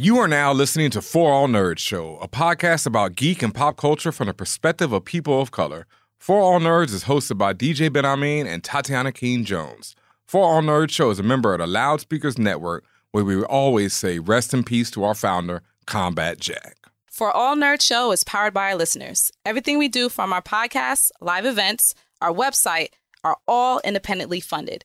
You are now listening to For All Nerds Show, a podcast about geek and pop culture from the perspective of people of color. For All Nerds is hosted by DJ Benhameen and Tatiana King Jones. For All Nerds Show is a member of the Loudspeakers Network, where we always say rest in peace to our founder, Combat Jack. For All Nerds Show is powered by our listeners. Everything we do from our podcasts, live events, our website are all independently funded.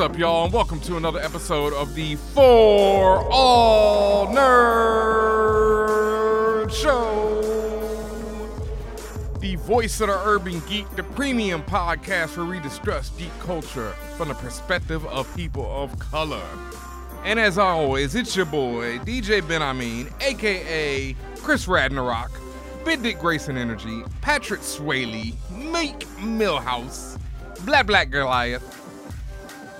Up, y'all? And welcome to another episode of the For All Nerd Show. The voice of the urban geek, the premium podcast for redistressed geek culture from the perspective of people of color. And as always, it's your boy, DJ Benhameen, aka Chris Radnarock, Big Dick Grayson Energy, Patrick Swaley, Meek Millhouse, Black Black Goliath,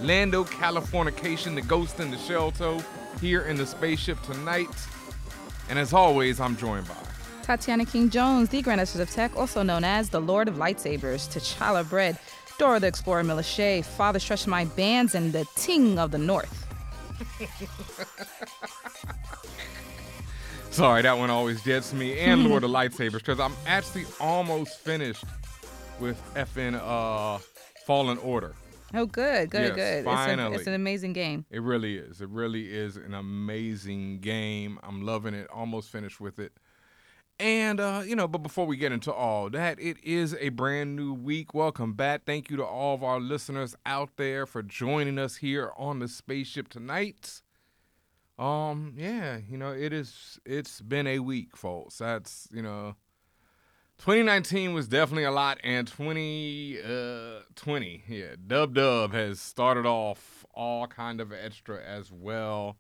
Lando Californication, the ghost in the shell toe, here in the spaceship tonight. And as always, I'm joined by Tatiana King Jones, the Grand Grandmaster of Tech, also known as the Lord of Lightsabers, T'Challa Bread, Dora the Explorer Milache, Father Stretch My Bands, and the Ting of the North. Sorry, that one always gets me. And Lord of Lightsabers, because I'm actually almost finished with effing uh, Fallen Order. Oh, good, good, Yes, good. It's, a- finally. it's an amazing game. It really is. It really is an amazing game. I'm loving it. Almost finished with it. And, uh, you know, but before we get into all that, it is a brand new week. Welcome back. Thank you to all of our listeners out there for joining us here on the spaceship tonight. Um, yeah, you know, it is, it's been a week, folks. That's, you know, 2019 was definitely a lot, and 2020, uh, yeah, Dub Dub has started off all kind of extra as well.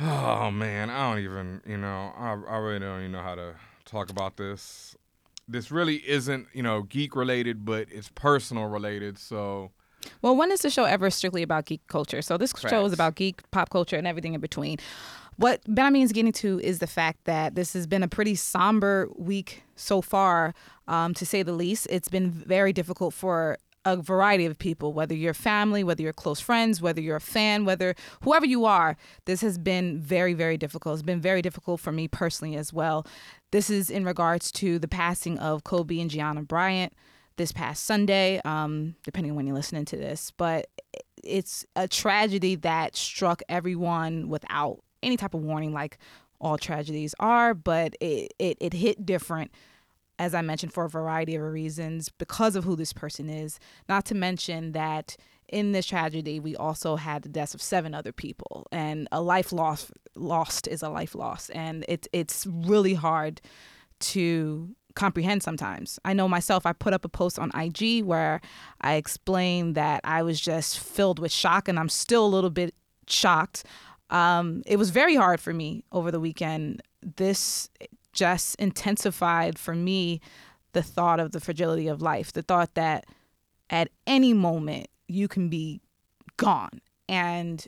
Oh man, I don't even, you know, I, I really don't even know how to talk about this. This really isn't, you know, geek related, but it's personal related. So Well, when is the show ever strictly about geek culture? So this show is about geek pop culture and everything in between. What Benhameen is getting to is the fact that this has been a pretty somber week so far, um, to say the least. It's been very difficult for a variety of people, whether you're family, whether you're close friends, whether you're a fan, whether whoever you are, this has been very, very difficult. It's been very difficult for me personally as well. This is in regards to the passing of Kobe and Gianna Bryant this past Sunday, um, depending on when you're listening to this. But it's a tragedy that struck everyone without any type of warning, like all tragedies are. But it, it, it hit different, as I mentioned, for a variety of reasons because of who this person is. Not to mention that in this tragedy, we also had the deaths of seven other people, and a life lost lost is a life lost, and it's it's really hard to comprehend sometimes. I know myself, I put up a post on IG where I explained that I was just filled with shock and I'm still a little bit shocked. Um, it was very hard for me over the weekend. This just intensified for me the thought of the fragility of life, the thought that at any moment you can be gone. And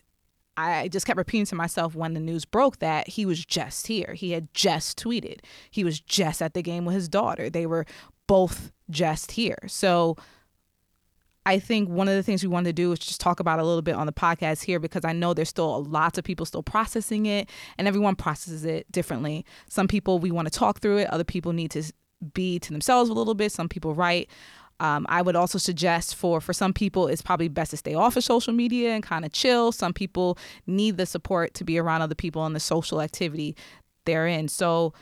I just kept repeating to myself when the news broke that he was just here. He had just tweeted. He was just at the game with his daughter. They were both just here. So I think one of the things we wanted to do is just talk about a little bit on the podcast here because I know there's still lots of people still processing it and everyone processes it differently. Some people we want to talk through it, other people need to be to themselves a little bit, some people write. Um, I would also suggest for for some people it's probably best to stay off of social media and kind of chill. Some people need the support to be around other people and the social activity they're in. So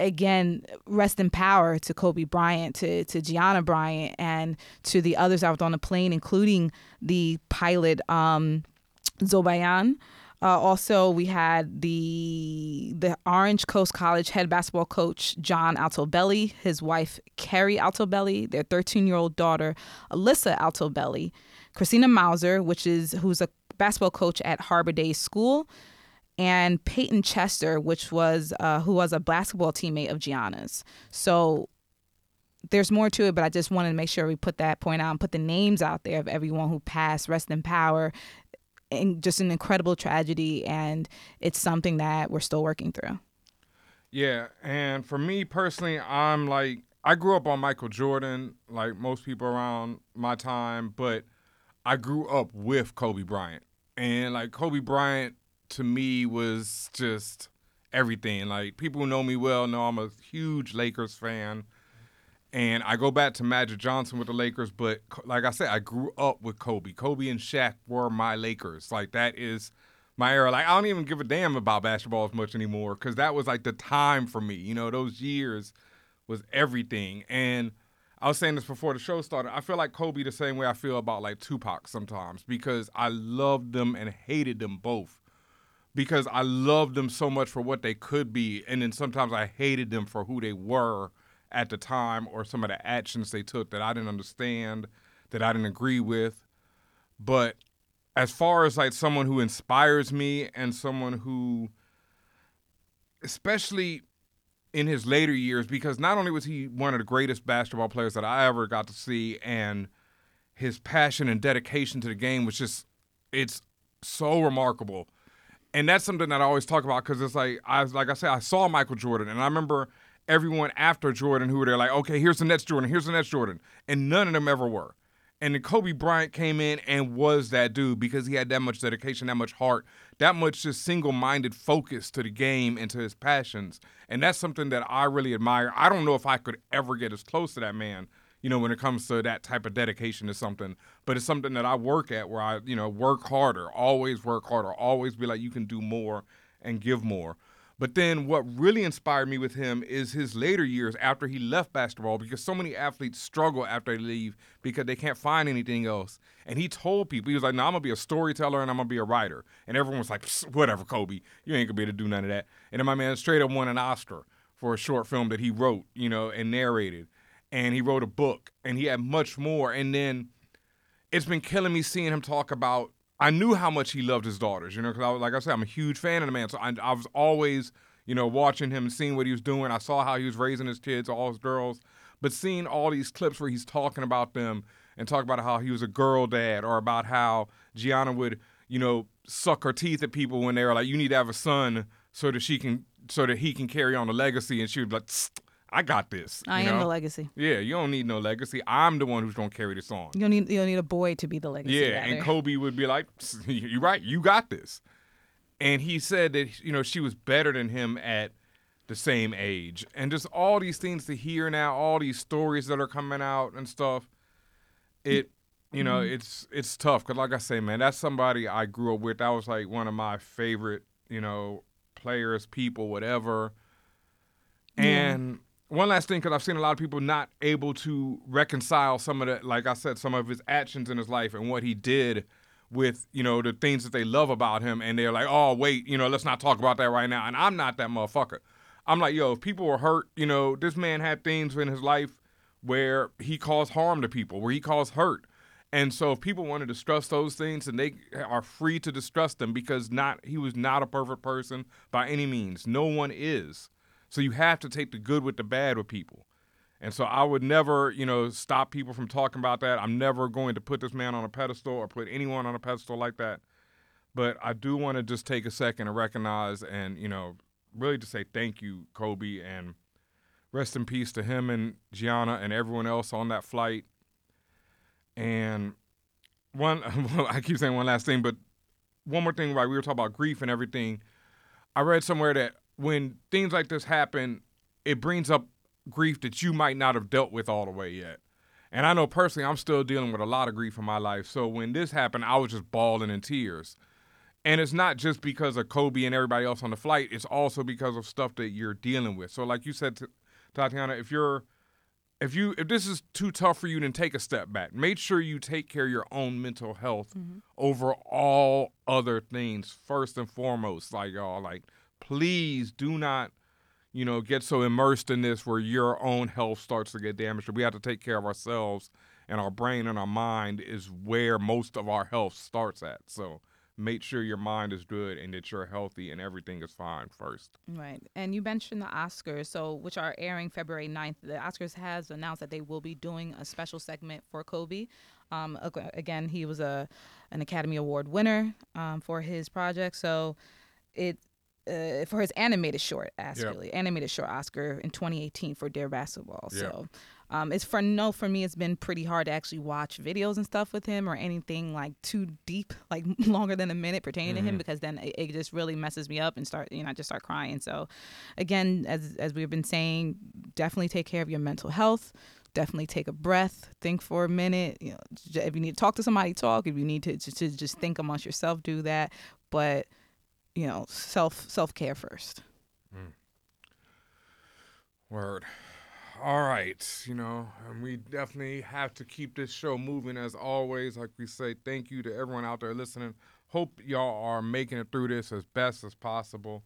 again, rest in power to Kobe Bryant, to to Gianna Bryant, and to the others out on the plane, including the pilot um, Zobayan. Uh, also, we had the the Orange Coast College head basketball coach John Altobelli, his wife Keri Altobelli, their 13 year old daughter Alyssa Altobelli, Christina Mauser, which is who's a basketball coach at Harbor Day School, and Peyton Chester, which was uh, who was a basketball teammate of Gianna's. So there's more to it, but I just wanted to make sure we put that point out and put the names out there of everyone who passed. Rest in power. And just an incredible tragedy, and it's something that we're still working through. Yeah, and for me personally, I'm like I grew up on Michael Jordan, like most people around my time, but I grew up with Kobe Bryant. And like Kobe Bryant to me was just everything. Like people who know me well know I'm a huge Lakers fan. And I go back to Magic Johnson with the Lakers, but like I said, I grew up with Kobe. Kobe and Shaq were my Lakers. Like that is my era. Like I don't even give a damn about basketball as much anymore because that was like the time for me. You know, those years was everything. And I was saying this before the show started. I feel like Kobe the same way I feel about like Tupac sometimes because I loved them and hated them both because I loved them so much for what they could be, and then sometimes I hated them for who they were at the time or some of the actions they took that I didn't understand, that I didn't agree with. But as far as like someone who inspires me and someone who, especially in his later years, because not only was he one of the greatest basketball players that I ever got to see, and his passion and dedication to the game was just, it's so remarkable and that's something that I always talk about because it's like I like I said I saw Michael Jordan and I remember everyone after Jordan who were there like okay here's the next Jordan here's the next Jordan and none of them ever were. And then Kobe Bryant came in and was that dude because he had that much dedication that much heart that much just single-minded focus to the game and to his passions. And that's something that I really admire. I don't know if I could ever get as close to that man you know, when it comes to that type of dedication to something. But it's something that I work at where I, you know, work harder, always work harder, always be like, you can do more and give more. But then what really inspired me with him is his later years after he left basketball because so many athletes struggle after they leave because they can't find anything else. And he told people, he was like, no, I'm going to be a storyteller and I'm going to be a writer. And everyone was like, whatever, Kobe, you ain't going to be able to do none of that. And then my man straight up won an Oscar for a short film that he wrote, you know, and narrated and he wrote a book and he had much more. And then it's been killing me seeing him talk about. I knew how much he loved his daughters, you know, because I was, like I said, I'm a huge fan of the man. So I, I was always, you know, watching him, seeing what he was doing. I saw how he was raising his kids, all his girls, but seeing all these clips where he's talking about them and talk about how he was a girl dad or about how Gianna would, you know, suck her teeth at people when they were like, "You need to have a son so that she can, so that he can carry on the legacy," and she would be like. I got this. I am know? the legacy. Yeah, you don't need no legacy. I'm the one who's gonna carry this on. You don't need you don't need a boy to be the legacy. Yeah, rather. and Kobe would be like, "You're right. You got this." And he said that you know she was better than him at the same age, and just all these things to hear now, all these stories that are coming out and stuff. It, you know, Mm-hmm. it's it's tough because, like I say, man, that's somebody I grew up with. That was like one of my favorite, you know, players, people, whatever. And one last thing, because I've seen a lot of people not able to reconcile some of the, like I said, some of his actions in his life and what he did with, you know, the things that they love about him. And they're like, oh, wait, you know, let's not talk about that right now. And I'm not that motherfucker. I'm like, yo, if people were hurt, you know, this man had things in his life where he caused harm to people, where he caused hurt. And so if people want to distrust those things, and they are free to distrust them because not he was not a perfect person by any means. No one is. So you have to take the good with the bad with people. And so I would never, you know, stop people from talking about that. I'm never going to put this man on a pedestal or put anyone on a pedestal like that. But I do want to just take a second and recognize and, you know, really just say thank you, Kobe, and rest in peace to him and Gianna and everyone else on that flight. And one, I keep saying one last thing, but one more thing, right? We were talking about grief and everything. I read somewhere that when things like this happen, it brings up grief that you might not have dealt with all the way yet. And I know personally, I'm still dealing with a lot of grief in my life. So when this happened, I was just bawling in tears. And it's not just because of Kobe and everybody else on the flight. It's also because of stuff that you're dealing with. So, like you said, Tatiana, if you're if you if this is too tough for you, then take a step back. Make sure you take care of your own mental health mm-hmm. over all other things first and foremost. Like y'all, like please do not, you know, get so immersed in this where your own health starts to get damaged. We have to take care of ourselves, and our brain and our mind is where most of our health starts at. So make sure your mind is good and that you're healthy and everything is fine first. Right. And you mentioned the Oscars, so which are airing February 9th. The Oscars has announced that they will be doing a special segment for Kobe. Um, again, he was a an Academy Award winner um, for his project, so it uh, for his animated short, actually, animated short Oscar in 2018 for Dear Basketball. Yeah. So um, it's for no for me. It's been pretty hard to actually watch videos and stuff with him or anything like too deep, like longer than a minute pertaining to him, because then it, it just really messes me up and start you know I just start crying. So again, as as we've been saying, definitely take care of your mental health. Definitely take a breath, think for a minute. You know, if you need to talk to somebody, talk. If you need to, to, to just think amongst yourself, do that. But you know, self self care first. Hmm. Word. All right, you know, and we definitely have to keep this show moving as always. Like we say, thank you to everyone out there listening. Hope y'all are making it through this as best as possible.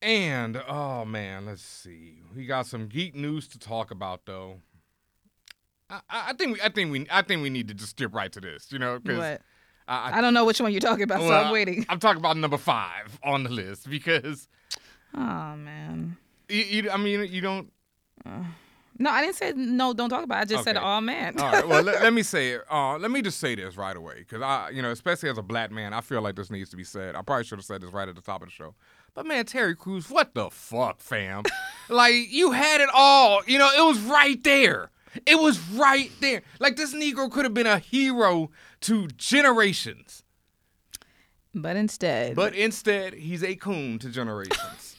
And oh man, let's see. We got some geek news to talk about though. I, I think we, I think we, I think we need to just skip right to this. You know, because? I, I, don't know which one you're talking about, so I'm waiting. I'm talking about number five on the list because Oh man. you, you I mean, you don't. No, I didn't say no. Don't talk about. it. I just said, Okay. "Oh man." All right. Well, let, let me say it. Uh, let me just say this right away, because I, you know, especially as a black man, I feel like this needs to be said. I probably should have said this right at the top of the show. But man, Terry Crews, what the fuck, fam? like you had it all. You know, it was right there. It was right there. Like this Negro could have been a hero to generations, But instead, but instead he's a coon to generations.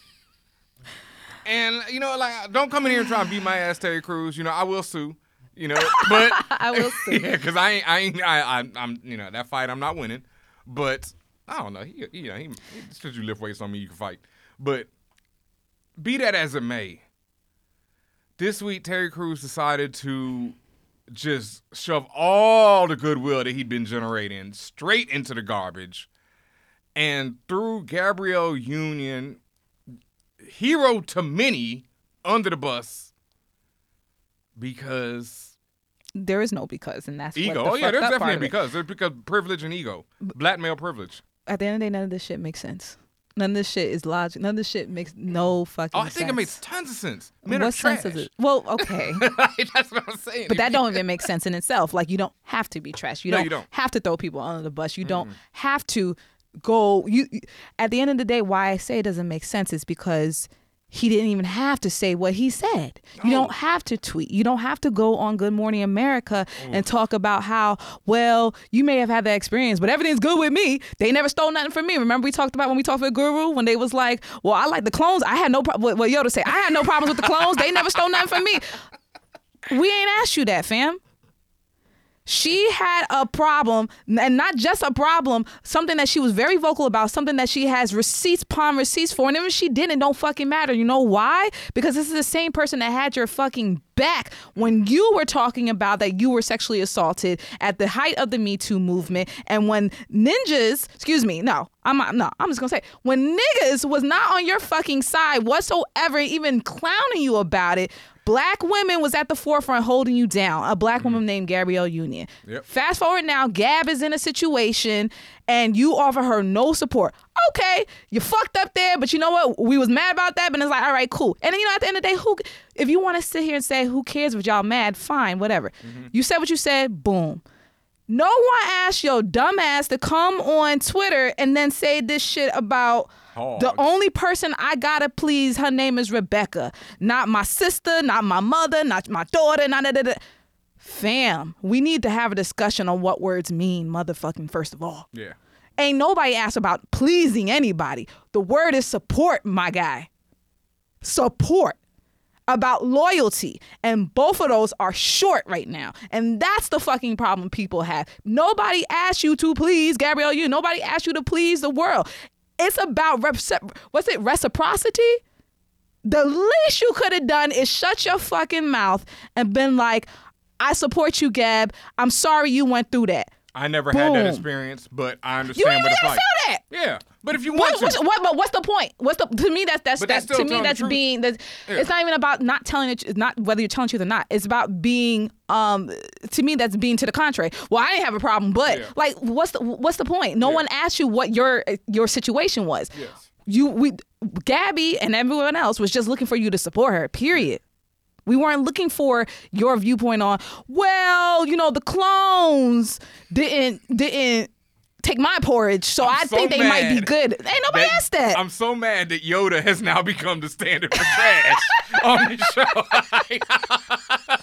and you know, like, don't come in here and try and beat my ass, Terry Crews. You know, I will sue. You know, but I will see. yeah, because I ain't, I ain't, I, I, I'm, you know, that fight I'm not winning. But I don't know. He, you know, he, since you lift weights on me, you can fight. But be that as it may, this week Terry Crews decided to just shove all the goodwill that he'd been generating straight into the garbage, and threw Gabrielle Union, hero to many, under the bus because there is no because, and that's ego. What the Oh yeah, there's definitely because. There's because privilege and ego, black male privilege. At the end of the day, none of this shit makes sense. None of this shit is logic. None of this shit makes no oh, fucking. Oh, I think it makes tons of sense. Men what sense trash. does it? Well, okay, That's what I'm saying. but that don't even make sense in itself. Like you don't have to be trash. You No, don't, you don't. have to throw people under the bus. You don't have to go. You you- at the end of the day, why I say it doesn't make sense is because he didn't even have to say what he said. You don't have to tweet. You don't have to go on Good Morning America and mm. talk about how well you may have had that experience, but everything's good with me. They never stole nothing from me. Remember we talked about when we talked with Guru when they was like, "Well, I like the clones. I had no problem." What Yoda say? I had no problems with the clones. They never stole nothing from me. We ain't asked you that, fam. She had a problem, and not just a problem, something that she was very vocal about, something that she has receipts upon receipts for. And if she didn't, don't fucking matter. You know why? Because this is the same person that had your fucking back when you were talking about that you were sexually assaulted at the height of the Me Too movement. And when ninjas, excuse me, no, I'm not, no, I'm just gonna say, when niggas was not on your fucking side whatsoever, even clowning you about it, black women was at the forefront holding you down. A black woman mm-hmm. named Gabrielle Union. Yep. Fast forward now, Gab is in a situation and you offer her no support. Okay, you fucked up there, but you know what? We was mad about that, but it's like, all right, cool. And then you know, at the end of the day, who if you want to sit here and say who cares if y'all mad, fine, whatever. Mm-hmm. You said what you said, boom. No one asked your dumb ass to come on Twitter and then say this shit about the only person I gotta please. Her name is Rebecca, not my sister, not my mother, not my daughter, not da, da, da. Fam, we need to have a discussion on what words mean, motherfucking. First of all, Yeah. ain't nobody asked about pleasing anybody. The word is support, my guy. Support. About loyalty. And both of those are short right now. And that's the fucking problem people have. Nobody asked you to please Gabrielle you. Nobody asked you to please the world. It's about rep- what's it reciprocity? The least you could have done is shut your fucking mouth and been like, I support you, Gab. I'm sorry you went through that. I never had that experience, but I You understand ain't what even it's gotta like. feel that. Yeah, but if you want What, to, what's, what, but what's the point? What's the to me that's that's, But that's that's to me that's being that's Yeah. it's not even about not telling it not whether you're telling the truth or not. It's about being um to me that's being to the contrary. Well, I didn't have a problem, but Yeah. like what's the what's the point? No Yeah. one asked you what your your situation was. Yes. You we Gabby and everyone else was just looking for you to support her. Period. We weren't looking for your viewpoint on, well, you know, the clones didn't didn't take my porridge, so I'm I so think they might be good. Ain't nobody that- asked that. I'm so mad that Yoda has now become the standard for trash on the show.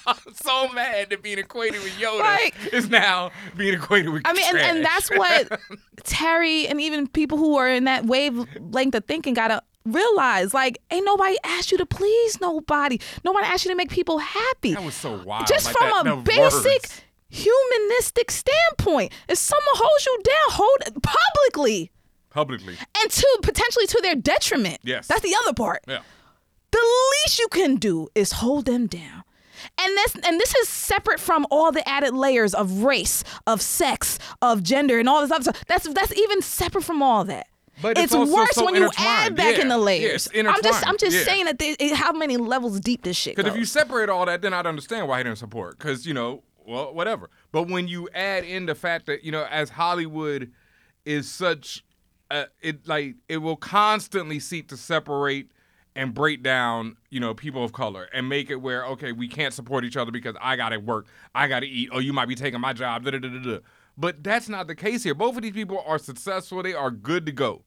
I'm so mad that being equated with Yoda Like- is now being equated with trash. I mean, and, and that's what Terry and even people who are in that wavelength of thinking gotta realize. Like, ain't nobody asked you to please nobody. Nobody asked you to make people happy. That was so wild. Just like from that- a basic words. humanistic standpoint, if someone holds you down, hold it publicly publicly. and to potentially to their detriment. Yes. that's the other part. Yeah. the least you can do is hold them down. And this and this is separate from all the added layers of race, of sex, of gender, and all this other stuff. That's that's even separate from all that. But it's it's worse so when you add back Yeah. in the layers. it's I'm just I'm just Yeah. saying that they, it, how many levels deep this shit Because if you separate all that, then I'd understand why he didn't support. Because you know, well, whatever. But when you add in the fact that you know, as Hollywood is such, uh, it like it will constantly seek to separate and break down, you know, people of color and make it where okay, we can't support each other because I gotta work, I gotta eat, or you might be taking my job. Da, da, da. But that's not the case here. Both of these people are successful. They are good to go.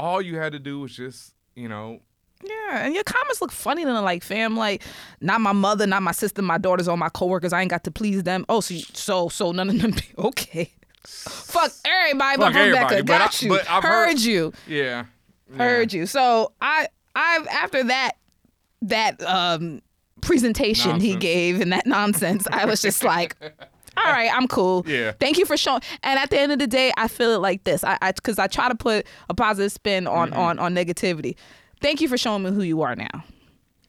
All you had to do was just, you know, Yeah, and your comments look funny than like fam, like not my mother, not my sister, my daughters, or my coworkers. I ain't got to please them. Oh, so so so none of them. Okay, fuck everybody, but Fuck everybody, Rebecca but I- got you. but I've heard, heard- you, yeah. yeah. heard you. So I I after that that um presentation he gave and that nonsense, I was just like. All right, I'm cool. Yeah. Thank you for showing. And at the end of the day, I feel it like this. I because I, try to put a positive spin on Mm-hmm. on on negativity. Thank you for showing me who you are now.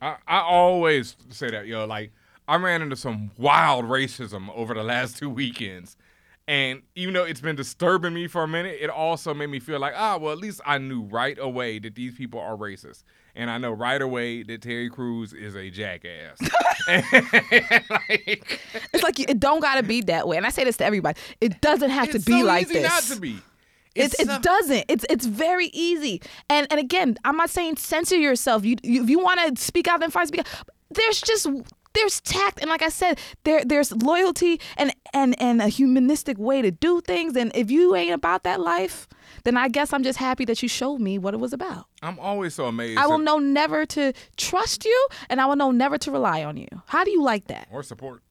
I, I always say that, yo. Like, I ran into some wild racism over the last two weekends. And even though it's been disturbing me for a minute, it also made me feel like, ah, well, at least I knew right away that these people are racist. And I know right away that Terry Crews is a jackass. Like, It's like it don't gotta be that way. And I say this to everybody. It doesn't have to it's be so like easy this. not to be. It, It's it doesn't. It's it's very easy. And and again, I'm not saying censor yourself. You, you if you want to speak out, then fine. Speak out. There's just there's tact, and like I said, there there's loyalty and and and a humanistic way to do things. And if you ain't about that life, then I guess I'm just happy that you showed me what it was about. I'm always so amazed. I will know never to trust you, and I will know never to rely on you. How do you like that? Or support.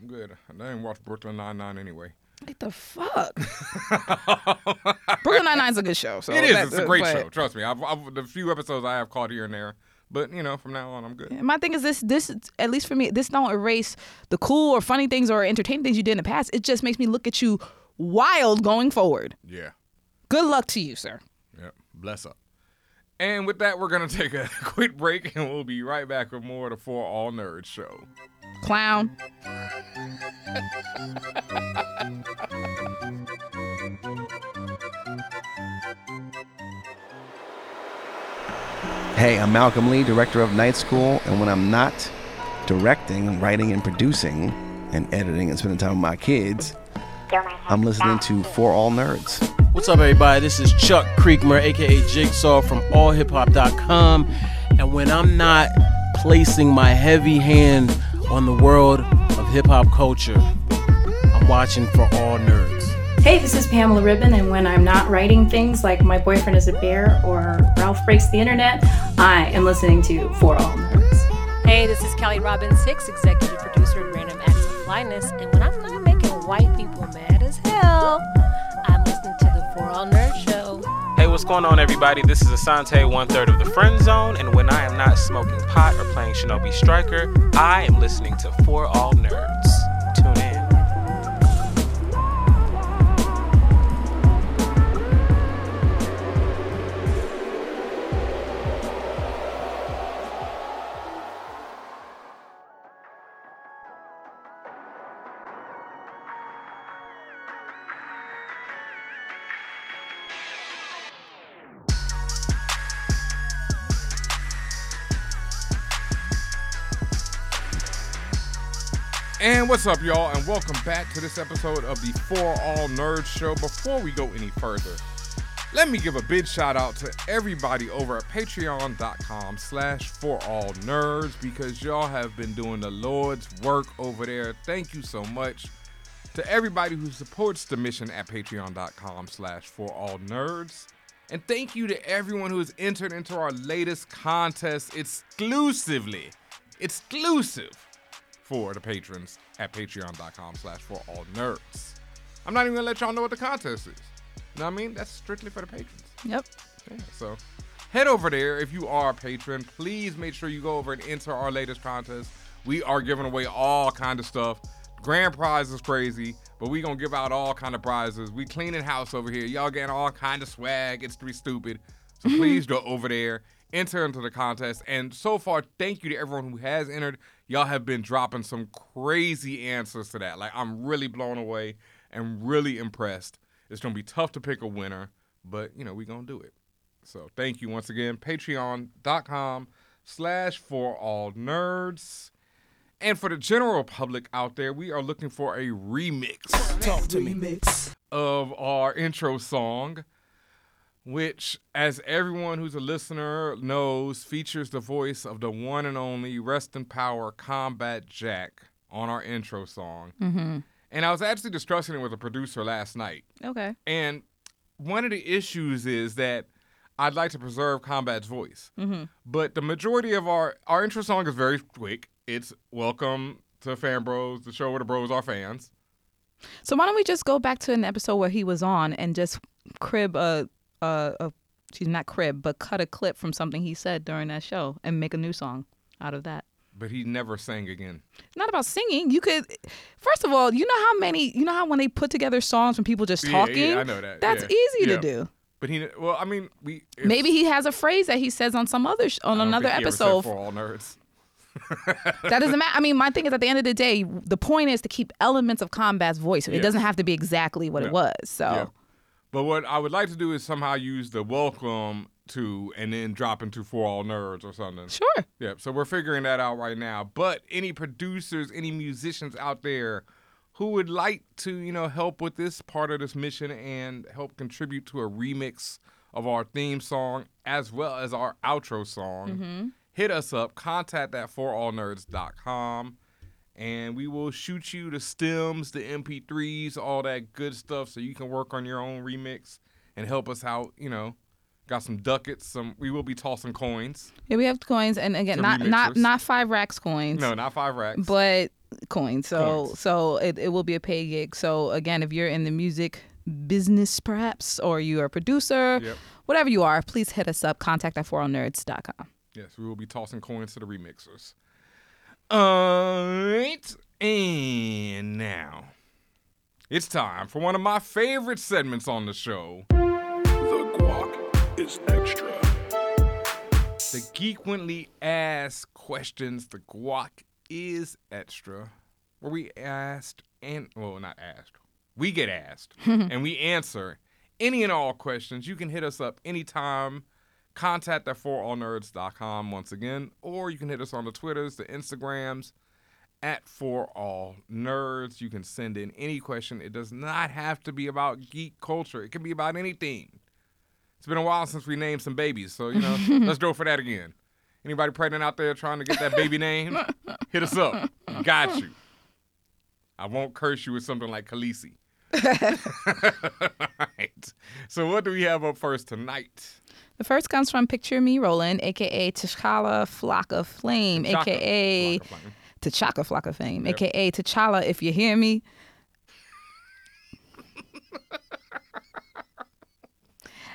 I'm good. I didn't watch Brooklyn Nine-Nine anyway. Like the fuck? Brooklyn Nine Nine's a good show. So It is. that- It's a great but- show. Trust me. I've, I've the few episodes I have caught here and there, but you know, from now on, I'm good. And my thing is this this at least for me this don't erase the cool or funny things or entertaining things you did in the past it just makes me look at you wild going forward Yeah. good luck to you sir Yep. Bless up. And with that, we're gonna take a quick break, and we'll be right back with more of the For All Nerds show. clown Hey, I'm Malcolm Lee, director of Night School, and when I'm not directing, writing, and producing, and editing and spending time with my kids, I'm listening to For All Nerds. What's up, everybody? This is Chuck Creekmur, aka Jigsaw from AllHipHop.com. And when I'm not placing my heavy hand on the world of hip hop culture, I'm watching For All Nerds. Hey, this is Pamela Ribon, and when I'm not writing things like My Boyfriend is a Bear or Ralph Breaks the Internet, I am listening to For All Nerds. Hey, this is Kelly Robbins Hicks, executive producer of Random Acts of Flyness, and when I'm not making white people mad as hell, I'm listening to the For All Nerds Show. Hey, what's what's going on, everybody? This is Asante, one third of the Friend Zone, and when I am not smoking pot or playing Shinobi Striker, I am listening to For All Nerds. What's up, y'all, and welcome back to this episode of the For All Nerds Show. Before we go any further, let me give a big shout out to everybody over at patreon.com slash for all nerds because y'all have been doing the Lord's work over there. Thank you so much to everybody who supports the mission at patreon.com slash for all nerds. And thank you to everyone who has entered into our latest contest exclusively, exclusive for the patrons at patreon.com slash for all nerds. I'm not even gonna let y'all know what the contest is. You know what I mean? That's strictly for the patrons. Yep. Yeah, so head over there if you are a patron. Please make sure you go over and enter our latest contest. We are giving away all kind of stuff. Grand prize is crazy, but we gonna give out all kind of prizes. We cleaning house over here. Y'all getting all kind of swag. It's three stupid. So please go over there, enter into the contest. And so far, thank you to everyone who has entered. Y'all have been dropping some crazy answers to that. Like I'm really blown away and really impressed. It's gonna be tough to pick a winner, but you know, we gonna do it. So thank you once again. Patreon.com slash for all nerds. And for the general public out there, we are looking for a remix Talk to me. of our intro song, which, as everyone who's a listener knows, features the voice of the one and only Rest in Power Combat Jack on our intro song. Mm-hmm. And I was actually discussing it with a producer last night. Okay. And one of the issues is that I'd like to preserve Combat's voice. Mm-hmm. But the majority of our our intro song is very quick. It's welcome to Fan Bros, the show where the bros are fans. So why don't we just go back to an episode where he was on and just crib a a, a she's not crib, but cut a clip from something he said during that show and make a new song out of that. But he never sang again. Not about singing. You could first of all, you know how many you know how when they put together songs from people just talking? yeah, I know that. That's yeah. easy Yeah. to do. But he, well, I mean, we if- Maybe he has a phrase that he says on some other sh- on another think he ever said episode. for all nerds. that doesn't matter. I mean, my thing is at the end of the day, the point is to keep elements of combat's voice. It doesn't have to be exactly what Yeah. it was. So Yeah. But what I would like to do is somehow use the welcome to and then drop into for all nerds or something. sure. Yeah, so we're figuring that out right now. But any producers, any musicians out there who would like to, you know, help with this part of this mission and help contribute to a remix of our theme song as well as our outro song, mm-hmm. hit us up, contact at forallnerds.com, and we will shoot you the stems, the MP3s, all that good stuff so you can work on your own remix and help us out, you know. Got some ducats, some we will be tossing coins. Yeah, we have coins, and again, not not remixers. not five racks coins. No, not five racks. but coins. So Coins. so it, it will be a pay gig. So again, if you're in the music business perhaps or you're a producer, Yep. whatever you are, please hit us up. Contact at forallnerds.com. Yes, we will be tossing coins to the remixers. Alright, and now it's time for one of my favorite segments on the show, The guac is extra. the Geekwently Ask Questions. The guac is extra, where we asked and well, not asked, we get asked and we answer any and all questions. You can hit us up anytime. Contact at forallnerds.com once again, or you can hit us on the Twitters, the Instagrams, at For All Nerds. You can send in any question. It does not have to be about geek culture. It can be about anything. It's been a while since we named some babies, so you know, let's go for that again. Anybody pregnant out there trying to get that baby name? Hit us up. Got you. I won't curse you with something like Khaleesi. All right. So what do we have up first tonight? The first comes from Picture Me Roland, aka T'Challa Flock of Flame, T'Chaka aka Flock of Flame. T'Chaka Flock of Fame, Yep. aka T'Challa. If you hear me.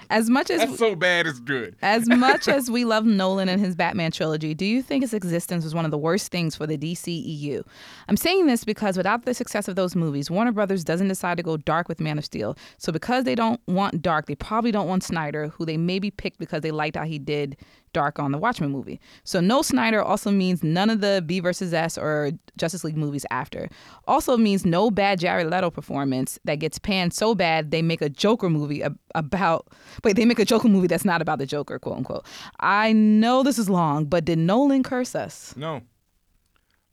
As much as That's so bad it's good. As much as we love Nolan and his Batman trilogy, do you think his existence was one of the worst things for the DCEU? I'm saying this because without the success of those movies, Warner Brothers doesn't decide to go dark with Man of Steel. So because they don't want dark, they probably don't want Snyder, who they maybe picked because they liked how he did dark on the Watchmen movie. So no Snyder also means none of the B versus S or Justice League movies after. Also means no bad Jared Leto performance that gets panned so bad they make a Joker movie about wait, they make a Joker movie that's not about the Joker, quote unquote. I know this is long, but did Nolan curse us? No.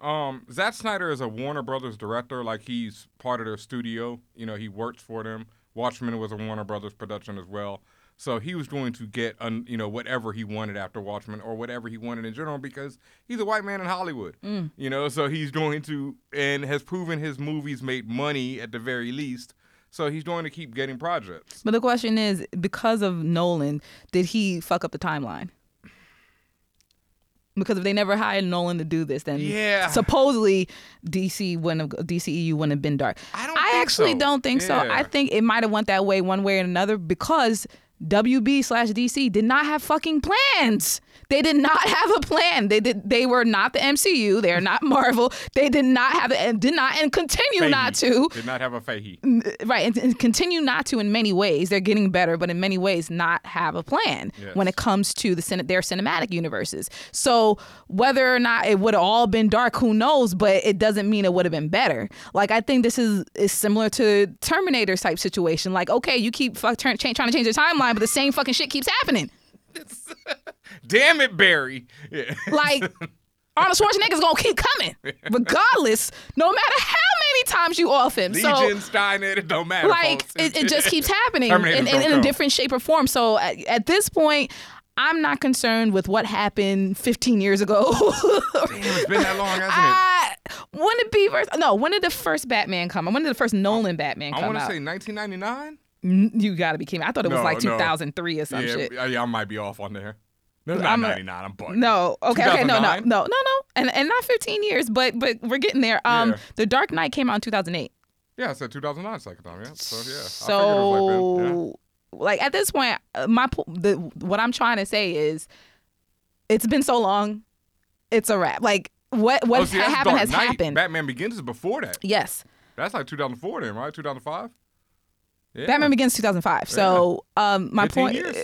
Um, Zack Snyder is a Warner Brothers director. Like he's part of their studio. You know, he works for them. Watchmen was a Warner Brothers production as well. So he was going to get, un, you know, whatever he wanted after Watchmen or whatever he wanted in general because he's a white man in Hollywood. Mm. You know, so he's going to and has proven his movies made money at the very least. So he's going to keep getting projects. But the question is, because of Nolan, did he fuck up the timeline? Because if they never hired Nolan to do this, then Yeah. supposedly DC wouldn't have, DCEU wouldn't have been dark. I don't think actually so. don't think so. I think it might have went that way one way or another because WB slash DC did not have fucking plans. They did not have a plan. They did. They were not the MCU. They are not Marvel. They did not have and did not and continue not to Did not have a Feige. right and, and continue not to in many ways they're getting better but in many ways not have a plan Yes. when it comes to the their cinematic universes so whether or not it would have all been dark who knows but it doesn't mean it would have been better like i think this is is similar to terminator type situation like okay you keep fuck, turn, cha- trying to change the timeline but the same fucking shit keeps happening Damn it, Barry. Yeah. like Arnold Schwarzenegger's gonna keep coming, regardless, no matter how many times you off him. So Legion, Skynet, it don't matter. like it, it just keeps happening in, in, in a different shape or form so at, at this point i'm not concerned with what happened 15 years ago Damn, it's been that long, hasn't it? I, when did first no when did the first batman come when did the first nolan batman I come want to say 1999. You gotta be kidding me i thought it was No, like no. 2003 or some yeah, shit yeah, I might be off on there. No, not I'm 99. I'm bugging. no okay okay no no no no no and and not 15 years but but we're getting there um Yeah. the dark knight came out in 2008 Yeah, I said 2009 second time. Yeah. So yeah. I figured it was So, like like at this point, uh, my the what I'm trying to say is, it's been so long, it's a wrap. Like what what oh, see, happened Dark has Knight. happened. Batman Begins is before that. yes, That's like 2004 then, right? 2005. Yeah. Batman Begins 2005. So um, my point. years.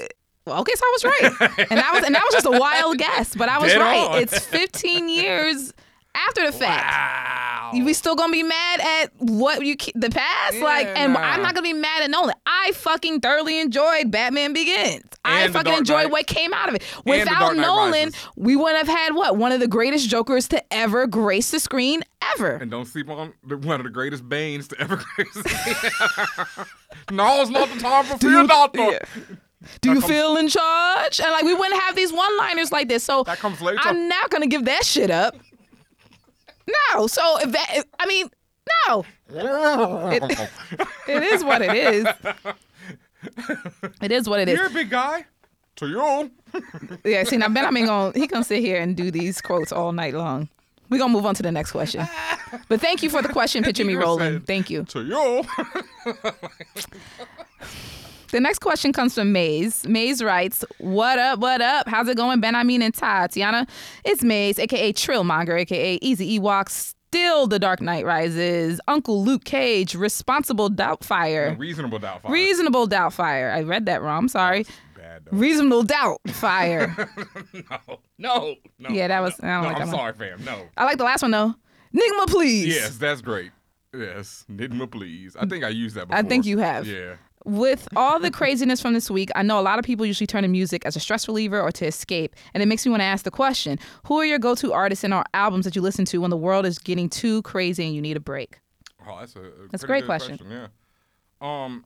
Well, okay, so I was right, and that was and that was just a wild guess, but I was Dead right. on. It's 15 years after the fact. Wow. We still gonna be mad at what you the past, like, and nah. I'm not gonna be mad at Nolan. I fucking thoroughly enjoyed Batman Begins. I And The fucking enjoyed Knight. what came out of it. Without Nolan, Rises. we wouldn't have had what one of the greatest Jokers to ever grace the screen ever. And don't sleep on the, one of the greatest Banes to ever grace. The screen. No, it's not the time for fear, doctor. yeah. Do you comes- feel in charge? And like we wouldn't have these one-liners like this. So That comes later. I'm not gonna give that shit up. No. So if that, if- I mean, no. It, it is what it is. It is what it is. You're a big guy. To you. Yeah, see now Ben I mean gonna he gonna sit here and do these quotes all night long. We're gonna move on to the next question. But thank you for the question, picture me rolling. Thank you. To you. The next question comes from Maze. Maze writes, What up, what up? How's it going, Ben? I mean, and Tatiana? It's Maze, aka Trillmonger, aka Easy Ewok, still The Dark Knight Rises, Uncle Luke Cage, Responsible Doubtfire, Reasonable doubt. Fire. Reasonable Doubtfire. I read that wrong, I'm sorry. Bad. Reasonable Doubtfire. no, no, no. Yeah, that was- I don't no, like I'm one. sorry, fam. No. I like the last one though. Nigma, please. Yes, that's great. Yes, Nigma, please. I think I used that before. I think you have. Yeah. With all the craziness from this week, I know a lot of people usually turn to music as a stress reliever or to escape, and it makes me want to ask the question: Who are your go-to artists and or albums that you listen to when the world is getting too crazy and you need a break? Oh, that's a, a That's a great good question. Yeah. Um,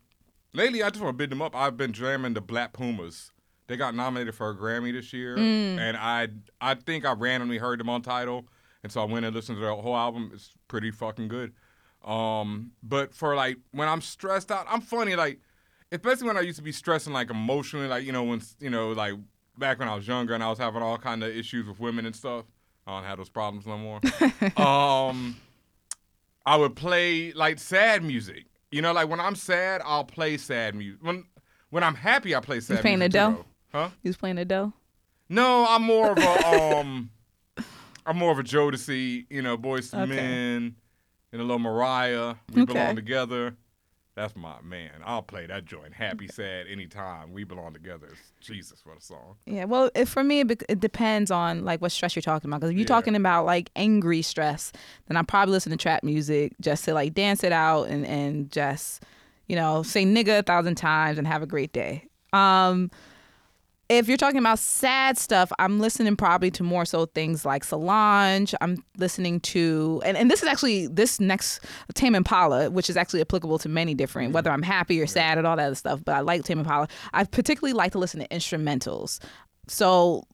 lately I just want to bid them up. I've been jamming the Black Pumas. They got nominated for a Grammy this year, Mm. and I I think I randomly heard them on Tidal, and so I went and listened to the whole album. It's pretty fucking good. Um, but for like when I'm stressed out, I'm funny like, especially when I used to be stressing like emotionally, like you know when you know like back when I was younger and I was having all kind of issues with women and stuff. I don't have those problems no more. um. I would play like sad music. You know, like when I'm sad, I'll play sad music. When When I'm happy, I play sad playing music too, Adele? though. Huh? You was playing Adele. No, I'm more of a um, I'm more of a Jodeci, you know, Boys to Okay. Men, and a little Mariah. We Okay. belong together. That's my man. I'll play that joint. Happy, sad, anytime. We belong together. It's Jesus, what a song. Yeah, well, it, for me, it, it depends on like what stress you're talking about. Because if you're Yeah. talking about like angry stress, then I'm probably listening to trap music just to like dance it out and and just you know say nigga a thousand times and have a great day. Um, if you're talking about sad stuff, I'm listening probably to more so things like Solange. I'm listening to, and, and this is actually this next Tame Impala, which is actually applicable to many different, mm-hmm. whether I'm happy or sad and all that other stuff. But I like Tame Impala. I particularly like to listen to instrumentals. So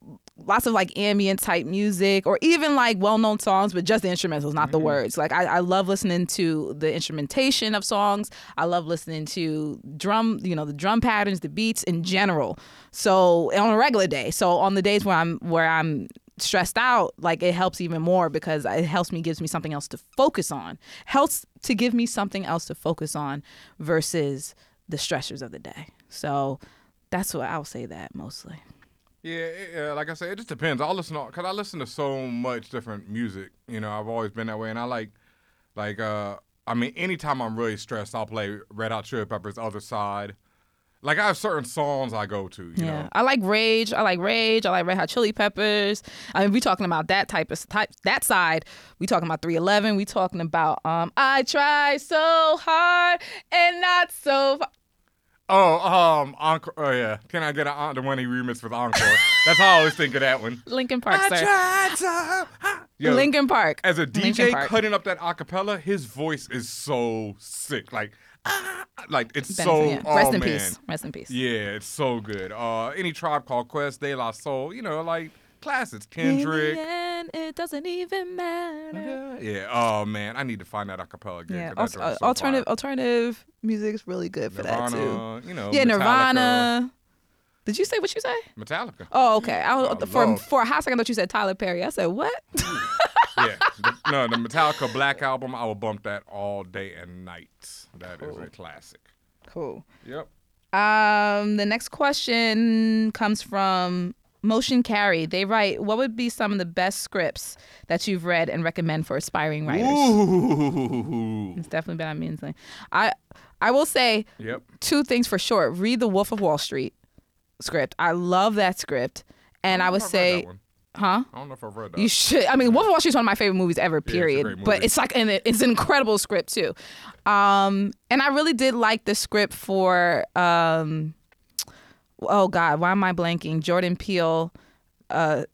lots of like ambient type music or even like well-known songs but just the instrumentals not the mm-hmm. words. Like I, I love listening to the instrumentation of songs. I love listening to drum you know the drum patterns the beats in general. So on a regular day. So on the days where i'm where i'm stressed out like it helps even more because it helps me gives me something else to focus on. Helps to give me something else to focus on versus the stressors of the day. So that's what i'll say that mostly Yeah, it, uh, like I said, it just depends. I listen to because I listen to so much different music. You know, I've always been that way, and I like, like, uh, I mean, anytime I'm really stressed, I'll play Red Hot Chili Peppers' "Other Side." Like I have certain songs I go to. You yeah, know, I like Rage. I like Rage. I like Red Hot Chili Peppers. I mean, we talking about that type of type that side. We talking about 311. We talking about um, I try so hard and not so. Far. Oh, um, Encore. Oh yeah, can I get a, uh, the one he remixed with Encore? That's how I always think of that one. Linkin Park, I sir. tried so hard. Yo, Linkin Park. as a DJ cutting up that acapella, his voice is so sick. Like, ah, like it's Benson, so. yeah. Oh, Rest in man. peace. Rest in peace. Yeah, it's so good. Uh, any tribe called Quest, De La Soul, you know, like classics. Kendrick. The it doesn't even matter. Yeah. Oh man, I need to find that acapella again. Yeah, 'cause that al- joint's so alternative fire. alternative music is really good for that too. You know. Yeah, Metallica. Nirvana. Did you say what you say? Metallica. Oh, okay. I, for love- for a hot second, I thought you said Tyler Perry. I said what? yeah. The, no, the Metallica Black album. I will bump that all day and night. That is a classic. cool. Yep. Um, the next question comes from Motion Carry. They write, "What would be some of the best scripts that you've read and recommend for aspiring writers?" Ooh. It's definitely been on means thing. I I will say Yep. two things for sure. Read The Wolf of Wall Street script. I love that script, and I would I've read say, that one. huh? I don't know if I've read that. You should. I mean, Wolf of Wall Street is one of my favorite movies ever. Period. great But movie. it's like, and it's an incredible script too. Um, and I really did like the script for. Um, oh God, why am I blanking? Jordan Peele. Uh,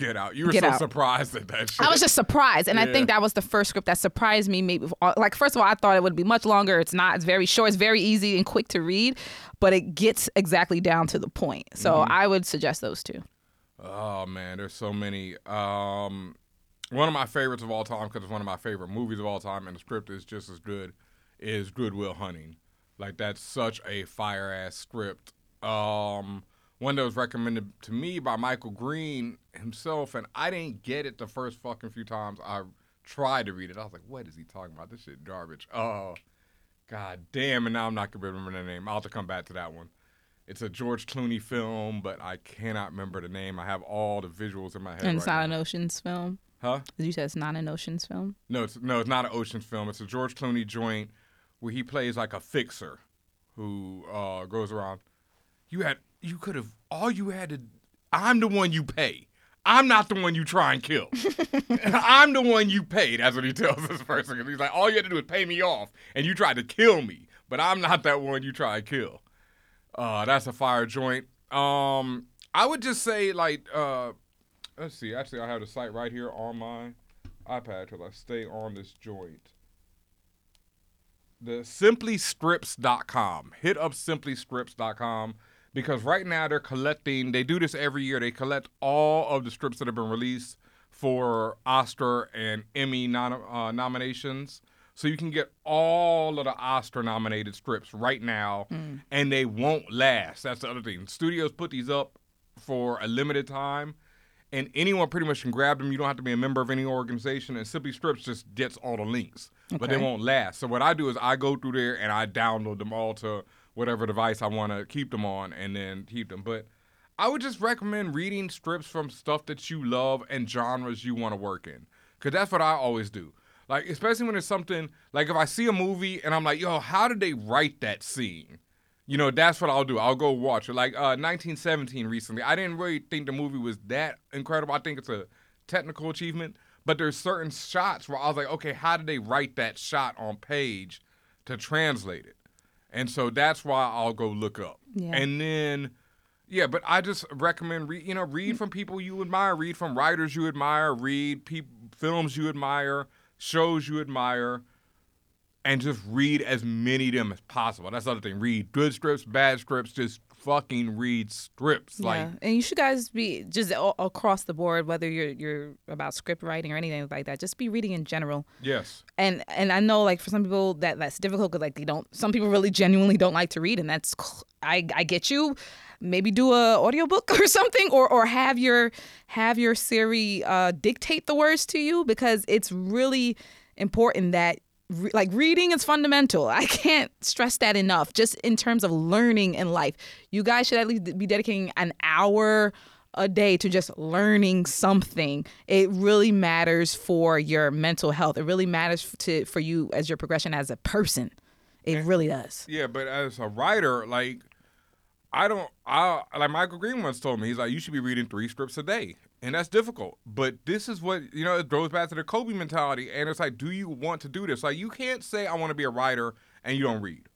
Get out. You were Get so Out. surprised at that shit. I was just surprised, and I think that was the first script that surprised me. Maybe uh, like first of all, I thought it would be much longer. It's not. It's very short. It's very easy and quick to read, but it gets exactly down to the point. So Mm-hmm. I would suggest those two. Oh man, there's so many. Um, one of my favorites of all time because it's one of my favorite movies of all time, and the script is just as good. Is Good Will Hunting. Like that's such a fire ass script. Um, one that was recommended to me by Michael Green himself, and I didn't get it the first fucking few times I tried to read it. I was like, "What is he talking about? This shit garbage." Oh, god damn! And now I'm not gonna remember the name. I'll have to come back to that one. It's a George Clooney film, but I cannot remember the name. I have all the visuals in my head. And it's right not now. an Ocean's film. Huh? You said it's not an Ocean's film. No, it's no, it's not an Ocean's film. It's a George Clooney joint where he plays like a fixer who uh, goes around. You had, you could have, all you had to. I'm the one you pay. I'm not the one you try and kill. I'm the one you pay. That's what he tells this person. He's like, all you had to do is pay me off, and you tried to kill me, but I'm not that one you try to kill. Uh, that's a fire joint. Um, I would just say like, uh, let's see. Actually, I have the site right here on my iPad because I stay on this joint. The simplyscripts.com. Hit up simplyscripts.com because right now they're collecting, they do this every year. They collect all of the scripts that have been released for Oscar and Emmy nom- uh, nominations. So you can get all of the Oscar nominated scripts right now and they won't last. That's the other thing. Studios put these up for a limited time and anyone pretty much can grab them. You don't have to be a member of any organization, and Simply Scripts just gets all the links, but they won't last. So what I do is I go through there and I download them all to whatever device I want to keep them on, and then keep them. But I would just recommend reading strips from stuff that you love and genres you want to work in, because that's what I always do. Like especially when it's something like if I see a movie and I'm like, yo, how did they write that scene? You know, that's what I'll do. I'll go watch it. Like uh, 1917 recently. I didn't really think the movie was that incredible. I think it's a technical achievement, but there's certain shots where I was like, okay, how did they write that shot on page to translate it? And so that's why I'll go look up. Yeah. And then, yeah, but I just recommend read. You know, read from people you admire, read from writers you admire, read peop films you admire, shows you admire and just read as many of them as possible. That's the other thing. Read good scripts, bad scripts, just fucking read. Like yeah, and you should guys be just a- across the board, whether you're you're about script writing or anything like that. Just be reading in general. yes. And and I know like for some people that that's difficult because like they don't. Some people really genuinely don't like to read, and that's I I get you. Maybe do a audiobook or something, or or have your have your Siri uh, dictate the words to you because it's really important that re- like reading is fundamental. I can't stress that enough. Just in terms of learning in life, you guys should at least be dedicating an hour a day to just learning something. It really matters for your mental health. It really matters to for you as your progression as a person. It really does. Yeah, but as a writer, like I don't I like Michael Green once told me, he's like, you should be reading three strips a day. And that's difficult. But this is what you know, it goes back to the Kobe mentality. And it's like, do you want to do this? Like you can't say I want to be a writer and you don't read.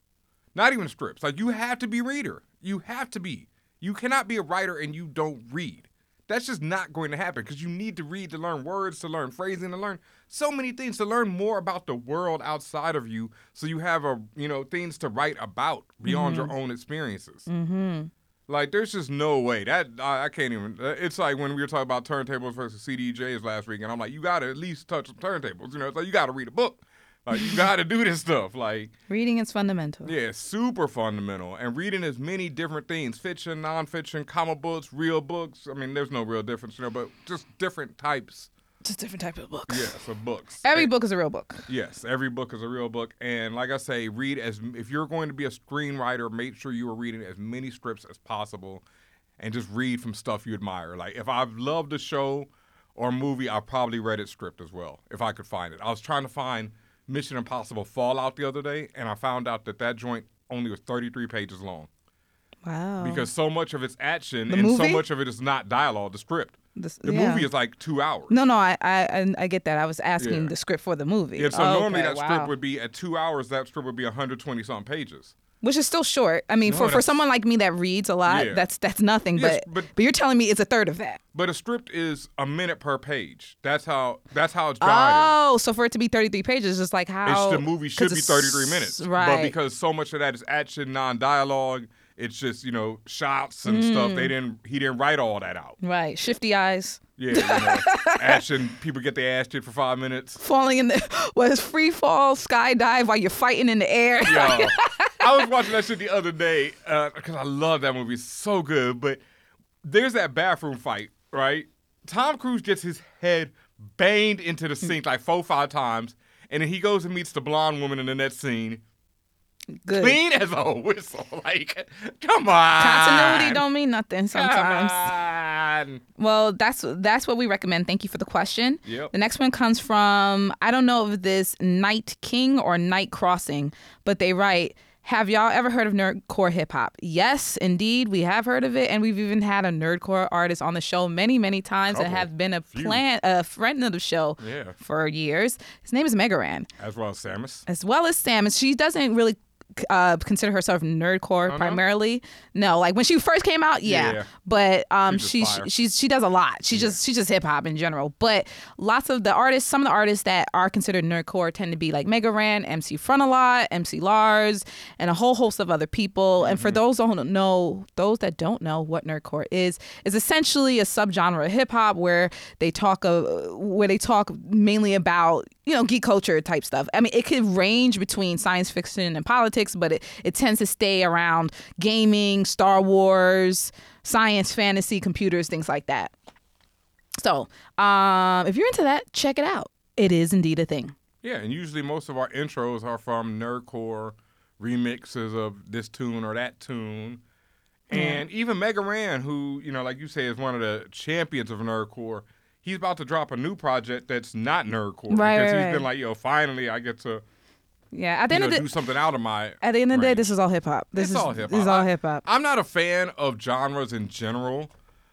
Not even strips. Like you have to be reader. You have to be. You cannot be a writer and you don't read. That's just not going to happen because you need to read to learn words, to learn phrasing, to learn so many things, to learn more about the world outside of you, so you have a you know things to write about beyond your own experiences. Mm-hmm. Like there's just no way that I, I can't even. uh, It's like when we were talking about turntables versus CDJs last week, and I'm like, you got to at least touch the turntables. You know, it's like you got to read a book. Like you got to do this stuff. Like Reading is fundamental. yeah, super fundamental. And reading as many different things fiction, nonfiction, comic books, real books. I mean, there's no real difference, you know, but just different types, Just different type of books. yes, of books. Every And- book is a real book. Yes, every book is a real book. And like I say, read as, if you're going to be a screenwriter, make sure you are reading as many scripts as possible and just read from stuff you admire. Like if I've loved a show or a movie, I probably read its script as well, if I could find it. I was trying to find Mission Impossible Fallout the other day, and I found out that that joint only was 33 pages long. Wow. because so much of it's action. The and so much of it is not dialogue, the script. This- The yeah. movie is like two hours. No, no, I, I, I- get that. I was asking Yeah. the script for the movie. Yeah, so Oh, normally okay, that wow. script would be at two hours. That script would be 120 something pages. which is still short. I mean, No, for, for someone like me that reads a lot, Yeah. that's that's nothing. Yes, but, but- but you're telling me it's a third of that. But a script is a minute per page. That's how. That's how it's guided. Oh, so for it to be 33 pages, just like how It's the movie should be 33 minutes. right? But because so much of that is action, non-dialogue, it's just you know shots and stuff. Mm. They didn't. He didn't write all that out. right, shifty eyes, Yeah, you know, action. People get their ass kicked for five minutes. falling in the was free fall, skydive while you're fighting in the air. Yo, I was watching that shit the other day because I love that movie. It's so good. But there's that bathroom fight, right? Tom Cruise gets his head banged into the sink like four, five times. And then he goes and meets the blonde woman in the next scene. Good. Clean as a whistle. Like, come on. Continuity don't mean nothing sometimes. Come on. Well, that's that's what we recommend. Thank you for the question. Yep. The next one comes from I don't know if this Night King or Night Crossing, but they write. Have y'all ever heard of nerdcore hip hop? Yes, indeed, we have heard of it, and we've even had a nerdcore artist on the show many, many times, and have been a plan, a friend of the show Yeah. for years. His name is Mega Ran, As well as Samus. as well as Samus, she doesn't really uh, consider herself nerdcore no? primarily. No, like when she first came out, yeah, Yeah. but um, she just she's she does a lot. She just she's just hip hop in general. But lots of the artists, some of the artists that are considered nerdcore tend to be like Mega Ran, MC Frontalot, MC Lars, and a whole host of other people. And Mm-hmm. for those who don't know, those that don't know what nerdcore is, is essentially a subgenre of hip hop where they talk of where they talk mainly about you know geek culture type stuff. I mean, it could range between science fiction and politics, but it, it tends to stay around gaming, Star Wars, science, fantasy, computers, things like that. So, um, if you're into that, check it out. It is indeed a thing. Yeah, and usually most of our intros are from nerdcore remixes of this tune or that tune. And even Mega Ran, who, you know, like you say, is one of the champions of nerdcore, he's about to drop a new project that's not nerdcore. Right, because right, he's right. been like, yo, finally I get to Yeah. At the end know, of the do something out of my at the end of the day, this is all hip hop. This it's is all hip hop. This is all hip hop. I'm not a fan of genres in general.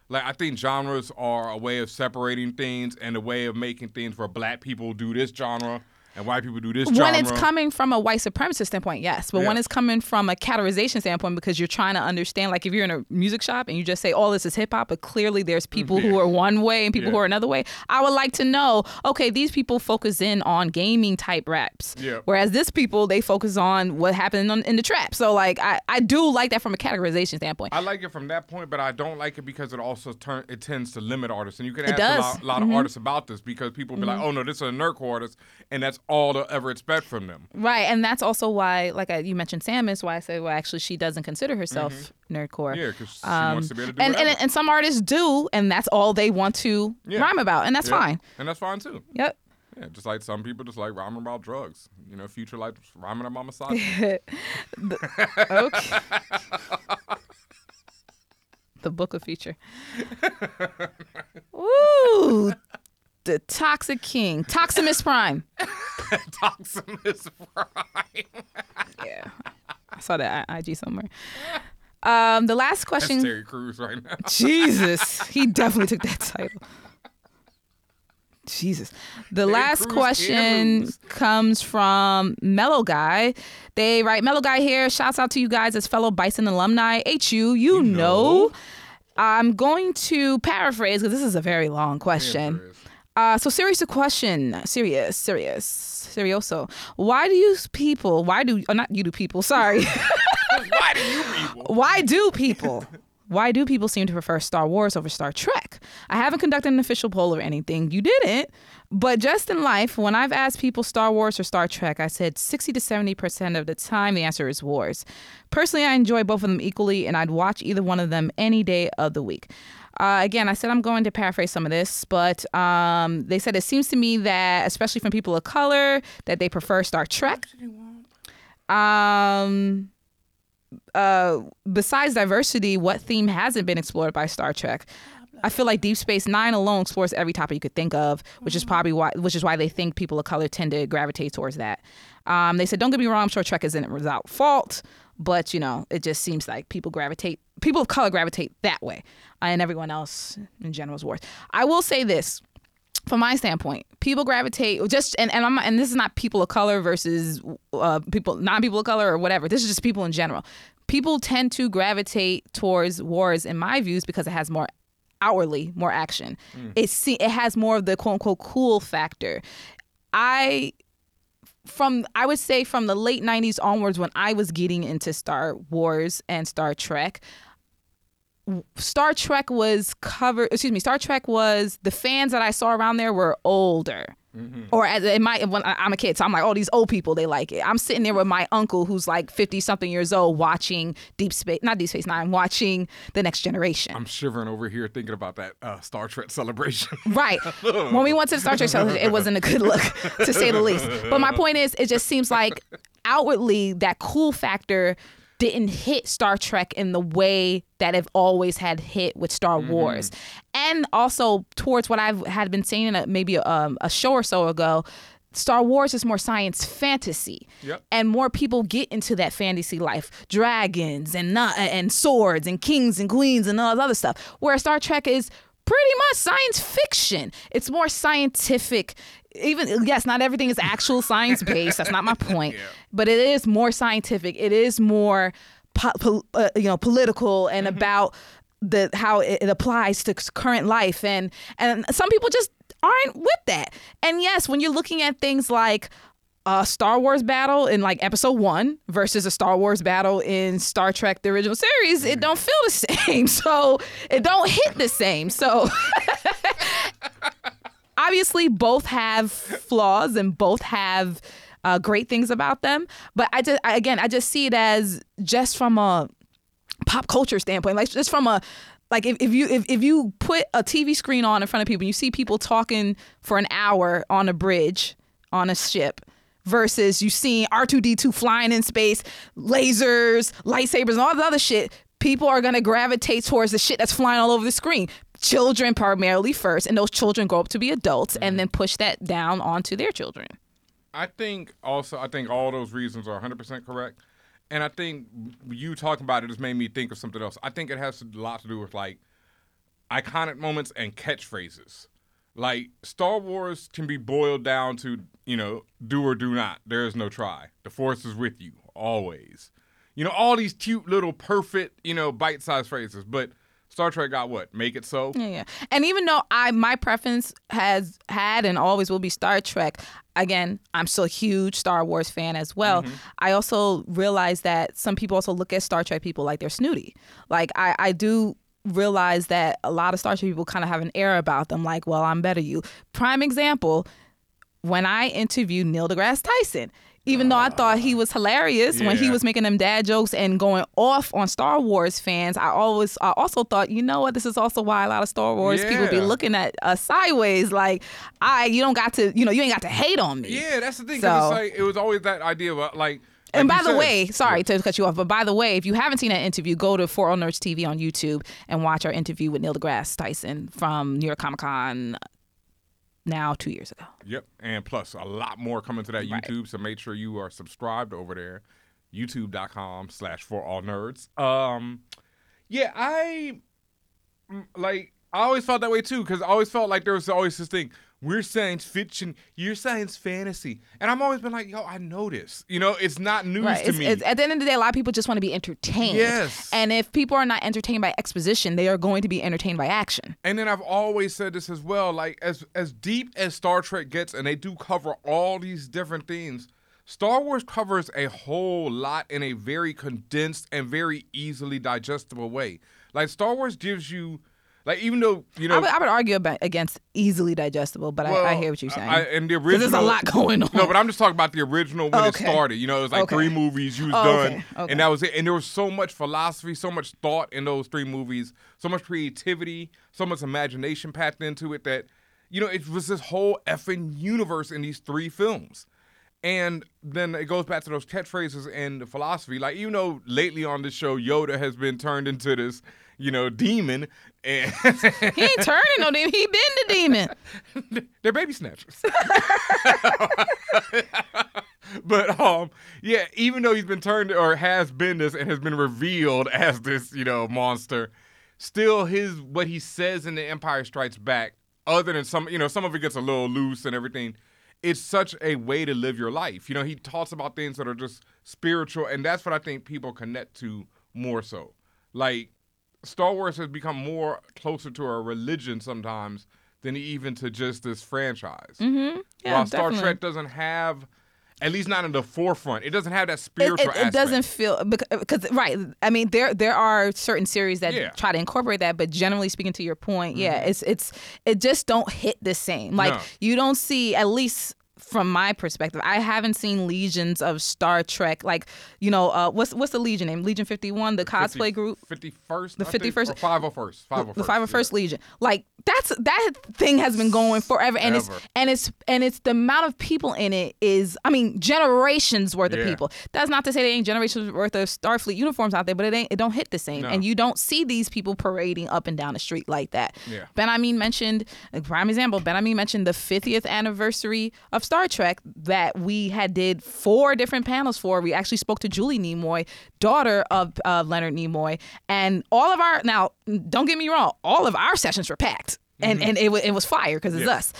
Like I think genres are a way of separating things and a way of making things where black people do this genre and white people do this genre. When it's coming from a white supremacist standpoint, yes. But when it's coming from a categorization standpoint, because you're trying to understand, like if you're in a music shop and you just say, "Oh, this is hip hop," but clearly there's people who are one way and people who are another way. I would like to know, okay, these people focus in on gaming type raps, Yeah. whereas this people they focus on what happened on, in the trap. So like, I I do like that from a categorization standpoint. I like it from that point, but I don't like it because it also turn it tends to limit artists. And you can ask a lot, lot Mhm. of artists about this because people be like, "Oh no, this is a nerdcore artist," and that's all to ever expect from them. Right, and that's also why, like I, you mentioned, Samus. Why I say, well, actually, she doesn't consider herself nerdcore. Mm-hmm. Yeah, 'cause she Um, wants to be able to do and, and whatever. and some artists do, and that's all they want to Yeah. rhyme about, and that's Yeah. fine. and that's fine too. Yep. Yeah, just like some people just like rhyming about drugs. You know, future like rhyming about misogyny. okay. the book of future. Ooh, the Toxic King, Toximus Prime. Toximus Prime. yeah, I saw that IG somewhere. Um, the last That's question. Terry Crews right now. Jesus, he definitely took that title. Jesus. The Terry last Crews question comes from Mellow Guy. They write, Mellow Guy here. Shouts out to you guys as fellow Bison alumni. HU, you, know. I'm going to paraphrase because this is a very long question. Uh, so serious a question, serious, serious, serioso. Why do you people? Why do oh, not you do people? Sorry. Why do you people? Why do people? Why do people seem to prefer Star Wars over Star Trek? I haven't conducted an official poll or anything. You didn't. But just in life, when I've asked people Star Wars or Star Trek, I said 60 to 70% of the time the answer is Wars. Personally, I enjoy both of them equally, and I'd watch either one of them any day of the week. Uh, again, I said I'm going to paraphrase some of this, but um, they said it seems to me that, especially from people of color, that they prefer Star Trek. Um, uh, besides diversity, what theme hasn't been explored by Star Trek? I feel like Deep Space Nine alone explores every topic you could think of, which is probably why, which is why they think people of color tend to gravitate towards that. Um, they said, "Don't get me wrong, I'm sure Trek isn't without fault, but you know, it just seems like people gravitate, people of color gravitate that way, uh, and everyone else in general is worse." I will say this, from my standpoint, people gravitate just and, and I'm and this is not people of color versus uh, people non people of color or whatever. This is just people in general. People tend to gravitate towards wars in my views because it has more outwardly more action. It see it has more of the quote unquote cool factor. I from I would say from the late 90s onwards when I was getting into Star Wars and Star Trek, Star Trek was covered. Excuse me. Star Trek was the fans that I saw around there were older, or as it might. When I'm a kid, so I'm like, oh, these old people, they like it. I'm sitting there with my uncle who's like 50 something years old, watching Deep Space, not Deep Space Nine, watching The Next Generation. I'm shivering over here thinking about that uh, Star Trek celebration. Right. when we went to the Star Trek celebration, it wasn't a good look, to say the least. But my point is, it just seems like outwardly that cool factor didn't hit Star Trek in the way that it always had hit with Star Wars. And also towards what I've had been saying in a, maybe um, a show or so ago, Star Wars is more science fantasy, Yep. and more people get into that fantasy life, dragons and not, and swords and kings and queens and all that other stuff. Where Star Trek is pretty much science fiction. It's more scientific. Even yes, not everything is actual science based. That's not my point. But it is more scientific. It is more, po- pol- uh, you know, political and about the how it, it applies to current life. And and some people just aren't with that. And yes, when you're looking at things like a Star Wars battle in like episode one versus a Star Wars battle in Star Trek the original series, it don't feel the same. So it don't hit the same. So obviously both have flaws and both have uh, great things about them. But I just I, again I just see it as just from a pop culture standpoint, like just from a like if, if you if, if you put a TV screen on in front of people and you see people talking for an hour on a bridge on a ship versus you seeing R2D2 flying in space, lasers, lightsabers, and all the other shit, people are gonna gravitate towards the shit that's flying all over the screen. Children primarily first, and those children grow up to be adults and then push that down onto their children. I think also I think all those reasons are 100% correct. And I think you talking about it has made me think of something else. I think it has a lot to do with like iconic moments and catchphrases. Like Star Wars can be boiled down to, you know, do or do not. There is no try. The force is with you always. You know, all these cute little perfect, you know, bite-sized phrases, but Star Trek got what? Make it so. Yeah, yeah. And even though I my preference has had and always will be Star Trek, again, I'm still a huge Star Wars fan as well. Mm-hmm. I also realize that some people also look at Star Trek people like they're snooty. Like I, I do realize that a lot of Star Trek people kind of have an air about them, like, well, I'm better you. Prime example, when I interviewed Neil deGrasse Tyson, even though I oh, thought he was hilarious when he was making them dad jokes and going off on Star Wars fans, I always I also thought, you know what, this is also why a lot of Star Wars people be looking at us sideways, like, I you don't got to, you know, you ain't got to hate on me. Yeah, that's the thing. So- like it was always that idea of like. And by the said- way, sorry to cut you off, but by the way, if you haven't seen that interview, go to For All Nerds TV on YouTube and watch our interview with Neil deGrasse Tyson from New York Comic Con now two years ago. Yep, and plus a lot more coming to that Right. YouTube. So make sure you are subscribed over there, youtube.com slash for all nerds. Um, yeah, I mm, like. I always felt that way too because I always felt like there was always this thing. We're science fiction, you're science fantasy, and I've always been like, yo, I know this. You know, it's not news Right. to It's, me. it's, at the end of the day, a lot of people just want to be entertained. Yes. And if people are not entertained by exposition, they are going to be entertained by action. And then I've always said this as well, like as as deep as Star Trek gets, and they do cover all these different things. Star Wars covers a whole lot in a very condensed and very easily digestible way. Like Star Wars gives you, like even though you know, I, would, I would argue about, against easily digestible, but I, I hear what you're saying. I, and the original, there's a lot going on. No, but I'm just talking about the original when Okay. it started. You know, it was like Okay. three movies. You was Oh, done, okay, and that was it. And there was so much philosophy, so much thought in those three movies, so much creativity, so much imagination packed into it that, you know, it was this whole effing universe in these three films. And then it goes back to those catchphrases and the philosophy. Like, even though lately on this show, Yoda has been turned into this, you know, demon, and he ain't turning no demon. He been the demon. they're baby snatchers. but um, yeah, even though he's been turned or has been this and has been revealed as this, you know, monster, still his what he says in the Empire Strikes Back, other than some, you know, some of it gets a little loose and everything. It's such a way to live your life. You know, he talks about things that are just spiritual, and that's what I think people connect to more so. Like Star Wars has become more closer to a religion sometimes than even to just this franchise. Mm-hmm. Yeah, While Star definitely. Trek doesn't have, at least not in the forefront, it doesn't have that spiritual it, it aspect. doesn't feel because right. I mean, there there are certain series that Yeah. try to incorporate that, but generally speaking, to your point, yeah, it's it's it just don't hit the same. Like No. you don't see at least. From my perspective, I haven't seen legions of Star Trek. Like, you know, uh, what's what's the legion name? Legion Fifty One, the cosplay group. 51st? The I think, 51st Or 501st. 501st. the five yeah. first legion like that's that thing has been going forever and it's and it's and it's the amount of people in it is i mean generations worth Yeah. of people that's not to say there ain't generations worth of starfleet uniforms out there but it ain't it don't hit the same No. and you don't see these people parading up and down the street like that Yeah. Benhameen mentioned prime example Benhameen mentioned the 50th anniversary of star trek that we had did four different panels for we actually spoke to julie nimoy daughter of uh, leonard nimoy and all of our now don't get me wrong all of our sessions were packed and and it, it was fire because it's Yeah. us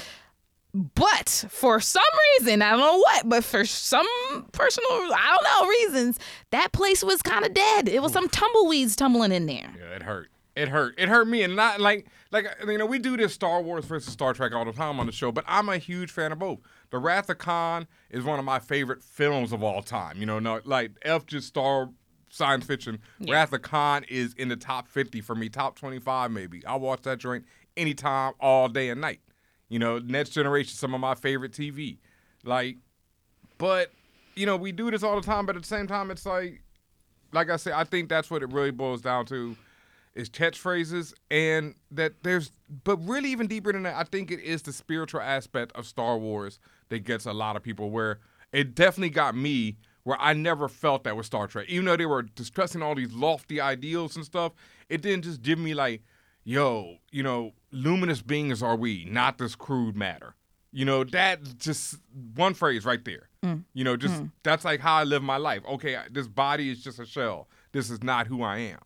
but for some reason, I don't know what, but for some personal, I don't know reasons, that place was kind of dead. It was some tumbleweeds tumbling in there. Yeah, it hurt. It hurt. It hurt me, and not like like you know we do this Star Wars versus Star Trek all the time on the show, but I'm a huge fan of both. The Wrath of Khan is one of my favorite films of all time. You know, no, like F just Star science fiction. Wrath of Khan is in the top 50 for me, top 25 maybe. I watch that joint anytime, all day and night. You know, Next Generation, some of my favorite TV. Like, but you know, we do this all the time, but at the same time, it's like, like I said, I think that's what it really boils down to is catchphrases, and that there's, but really even deeper than that, I think it is the spiritual aspect of Star Wars that gets a lot of people. Where it definitely got me, where I never felt that with Star Trek, even though they were discussing all these lofty ideals and stuff. It didn't just give me like, yo, you know, luminous beings are we, not this crude matter. You know, that just one phrase right there. Mm. You know, just mm. that's like how I live my life. Okay, this body is just a shell. This is not who I am.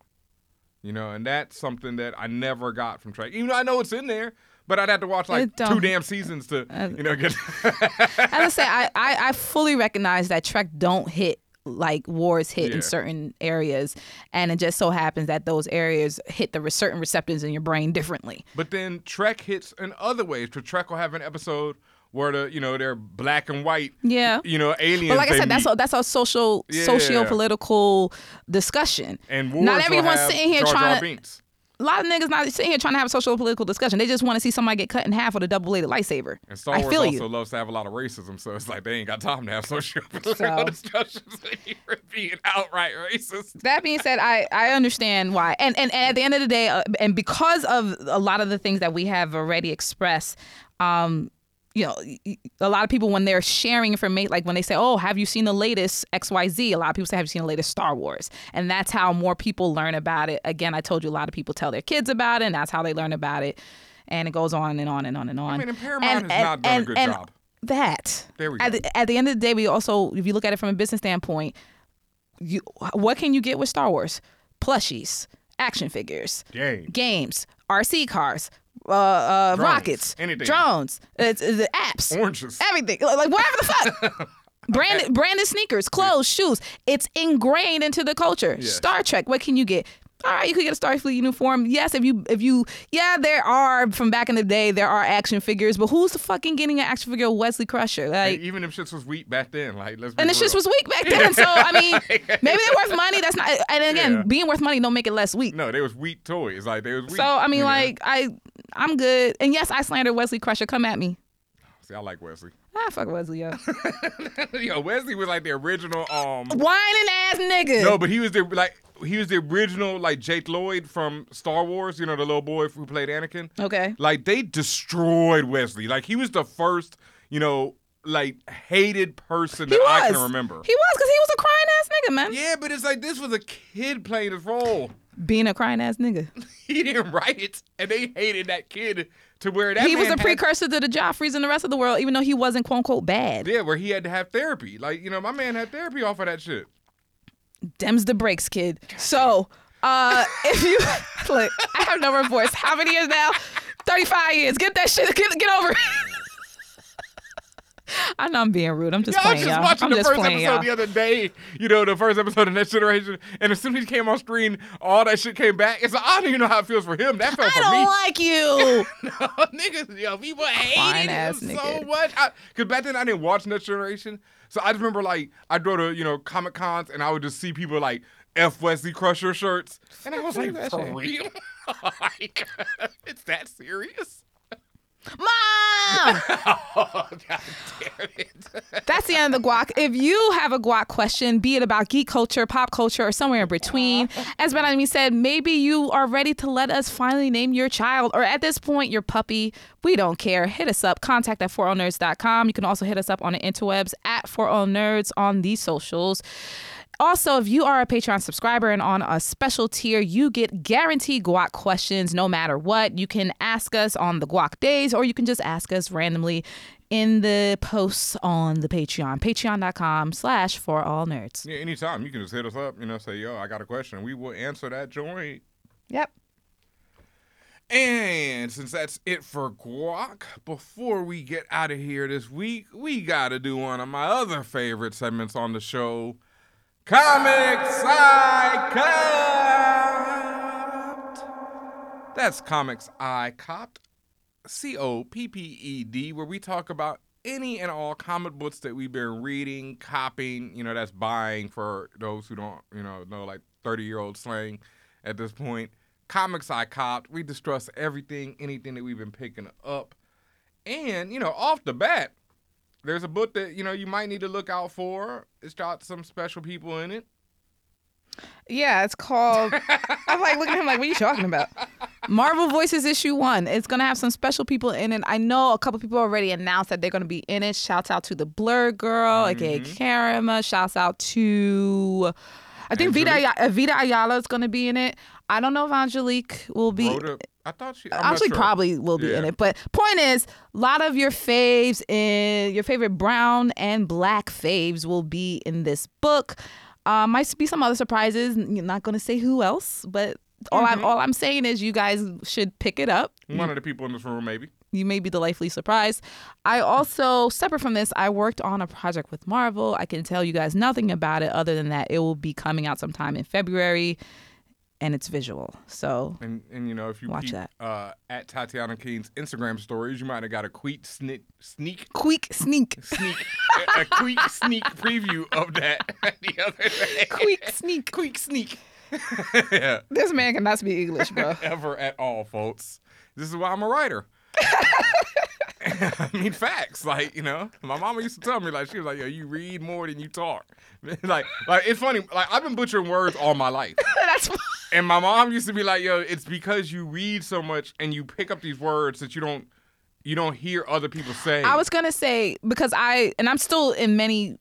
You know, and that's something that I never got from Trek. Even though I know it's in there, but I'd have to watch like two damn seasons to, uh, you know, get. I say, I, I, I fully recognize that Trek don't hit like wars hit Yeah. in certain areas, and it just so happens that those areas hit the re- certain receptors in your brain differently. But then Trek hits in other ways. Trek will have an episode where the you know they're black and white. Yeah. You know, aliens. But like I said, that's a, that's a social, Yeah. socio-political discussion. and not everyone's sitting here Jar Jar trying to. A lot of niggas not sitting here trying to have a social political discussion. They just want to see somebody get cut in half with a double-bladed lightsaber. And Star I Wars feel also you. loves to have a lot of racism, so it's like they ain't got time to have social political So- discussions you're being outright racist. That being said, I, I understand why, and, and and at the end of the day, uh, and because of a lot of the things that we have already expressed, um, you know, a lot of people when they're sharing information, like when they say, "Oh, have you seen the latest X Y Z?" A lot of people say, "Have you seen the latest Star Wars?" And that's how more people learn about it. Again, I told you a lot of people tell their kids about it, and that's how they learn about it. And it goes on and on and on and on. I mean, and Paramount has not done a good job. That There we at go. the, at the end of the day, we also, if you look at it from a business standpoint, you what can you get with Star Wars? Plushies, action figures, Games. games, RC cars, uh, uh, Drones, rockets, anything. drones, it's, it's the apps, Oranges. everything, like whatever the fuck. Branded, branded sneakers, clothes, shoes. It's ingrained into the culture. Yes. Star Trek. What can you get? All right, you could get a Starfleet uniform. Yes, if you if you yeah, there are from back in the day there are action figures, but who's the fucking getting an action figure of Wesley Crusher? Like And even if shits was weak back then, like let's be and the shit was weak back then. So I mean, maybe they're worth money. That's not. And again, Yeah. being worth money don't make it less weak. No, they was weak toys. Like they was wheat. So I mean, know? like I, I'm good. And yes, I slandered Wesley Crusher. Come at me. See, I like Wesley. Ah, fuck Wesley, yo. Yo, Wesley was like the original. Um, Whining ass nigga. no, but he was the like he was the original like Jake Lloyd from Star Wars. You know, the little boy who played Anakin. Okay. Like they destroyed Wesley. Like he was the first, you know, like hated person He that was. I can remember. He was because he was a crying ass nigga, man. yeah, but it's like this was a kid playing his role. Being a crying ass nigga. He didn't write it, and they hated that kid to where that he was a had- precursor to the Joffreys and the rest of the world, even though he wasn't quote unquote bad. Yeah, where he had to have therapy. Like you know, my man had therapy off of that shit. Dems the breaks, kid. So, uh, if you look, I have no remorse. How many years now? Thirty-five years. Get that shit. Get, get over it. I know I'm being rude. I'm just Yeah, I was playing, just y'all. watching I'm the just first playing, episode y'all. the other day. You know, the first episode of Next Generation, and as soon as he came on screen, all that shit came back. It's like I don't even know how it feels for him. That felt I for don't like you. no, niggas, yo, people hated him so nigga. much. Because back then I didn't watch Next Generation, so I just remember like I'd go to you know Comic Cons and I would just see people like F Wesley Crusher shirts, and I was like, for real? like, it's that serious? Mom! Oh, god damn it! That's the end of the guac. If you have a guac question, be it about geek culture, pop culture, or somewhere in between, as Benhameen said, maybe you are ready to let us finally name your child, or at this point, your puppy. We don't care. Hit us up. Contact at forallnerds.com. You can also hit us up on the interwebs at 40nerds on these socials. Also, if you are a Patreon subscriber and on a special tier, you get guaranteed guac questions no matter what. You can ask us on the guac days, or you can just ask us randomly in the posts on the Patreon. Patreon.com slash for all nerds. Yeah, anytime you can just hit us up. You know, say yo, I got a question. We will answer that joint. Yep. And since that's it for guac, before we get out of here this week, we got to do one of my other favorite segments on the show, Comics I Copped. That's Comics I Copped, C O P P E D, where we talk about any and all comic books that we've been reading, copying. You know, that's buying for those who don't, you know, know like 30 year old slang at this point. Comics I copped. We distrust everything, anything that we've been picking up. And, you know, off the bat, there's a book that, you know, you might need to look out for. It's got some special people in it. Yeah, it's called. I'm like looking at him like, what are you talking about? Marvel Voices issue one. It's gonna have some special people in it. I know a couple people already announced that they're gonna be in it. Shouts out to the Blur Girl, aka Karima. Shouts out to. I think Vita Angelique? Aya- uh, Vita Ayala is gonna be in it. I don't know if Angelique will be. Rhoda, I thought she. I'm Actually, sure. probably will be in it. But point is, a lot of your faves in your favorite brown and black faves will be in this book. Uh, might be some other surprises. You're not going to say who else, but all Mm-hmm. I'm all I'm saying is you guys should pick it up. One of the people in this room, maybe. You may be delightfully surprised. I also, separate from this, I worked on a project with Marvel. I can tell you guys nothing about it other than that it will be coming out sometime in February, and it's visual. So And and you know if you Watch keep, that. uh, at Tatiana King's Instagram stories, you might have got a quick sneak sneak quick sneak, sneak a, a quick sneak preview of that the other day. quick sneak. quick sneak. yeah, This man cannot speak English, bro. ever at all, folks. This is why I'm a writer. I mean facts, like you know, my mama used to tell me like she was like, "Yo, you read more than you talk." like, like it's funny. Like I've been butchering words all my life. That's And my mom used to be like, "Yo, it's because you read so much and you pick up these words that you don't you don't hear other people say." I was gonna say because I and I'm still in many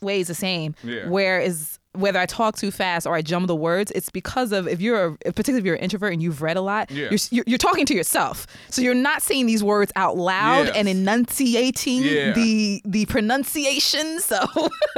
ways the same. Yeah. Where is whether I talk too fast or I jumble the words, it's because of if you're a, particularly if you're an introvert and you've read a lot, Yeah. you're, you're you're talking to yourself, so you're not saying these words out loud Yes. and enunciating Yeah. the the pronunciation. So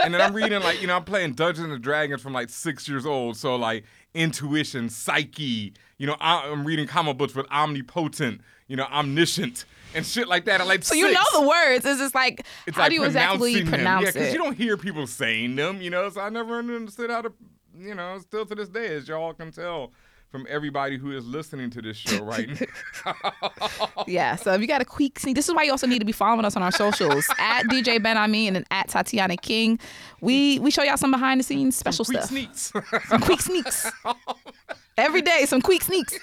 and then I'm reading like you know I'm playing Dungeons and Dragons from like six years old, so like intuition, psyche. You know I- I'm reading comic books with omnipotent, you know omniscient and shit like that. I like so you know the words. It's just like It's how like do you exactly them. pronounce yeah, because you don't hear people saying them, you know. So I never understood how to, you know, still to this day, as y'all can tell from everybody who is listening to this show right now. Yeah, so if you got a quick sneak, this is why you also need to be following us on our socials at DJ Benhameen and then at Tatiana King. We we show y'all some behind the scenes special Quick stuff, sneaks. some quick sneaks every day, some quick sneaks.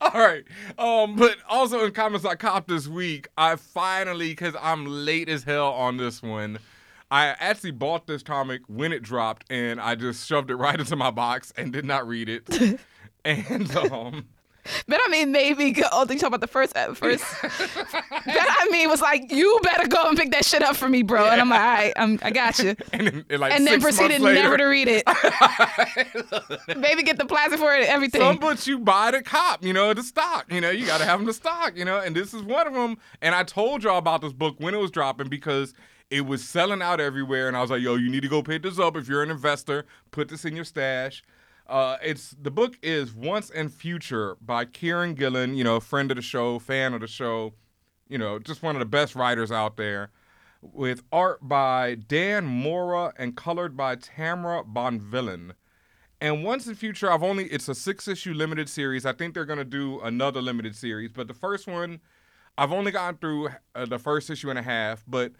All right. Um, but also in Comics I Copped this week, I finally, because I'm late as hell on this one, I actually bought this comic when it dropped, and I just shoved it right into my box and did not read it. and um, Benhameen made me go. Oh, you talk about the first uh, first. ben Amin was like, "You better go and pick that shit up for me, bro." And I'm like, "All right, I'm, I got you." and then, and like And then proceeded never to read it. Baby, get the plastic for it, and everything. Some books you buy the cop, you know, the stock. You know, you got to have them to stock, you know, and this is one of them. And I told y'all about this book when it was dropping because it was selling out everywhere. And I was like, yo, you need to go pick this up if you're an investor. Put this in your stash. Uh, it's the book is Once and Future by Kieran Gillen, you know, friend of the show, fan of the show, you know, just one of the best writers out there. With art by Dan Mora and colored by Tamara Bonvillain. And once in future, I've only it's a six issue limited series. I think they're gonna do another limited series, but the first one, I've only gotten through uh, the first issue and a half. But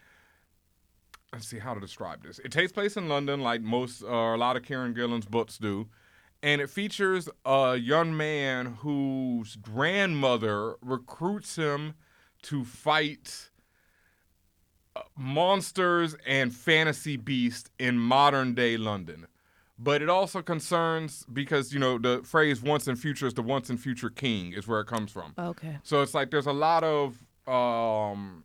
let's see how to describe this. It takes place in London, like most or a lot of Kieran Gillen's books do, and it features a young man whose grandmother recruits him to fight uh, monsters and fantasy beasts in modern day London. But it also concerns because you know the phrase once and future is the once and future king is where it comes from. Okay, so it's like there's a lot of um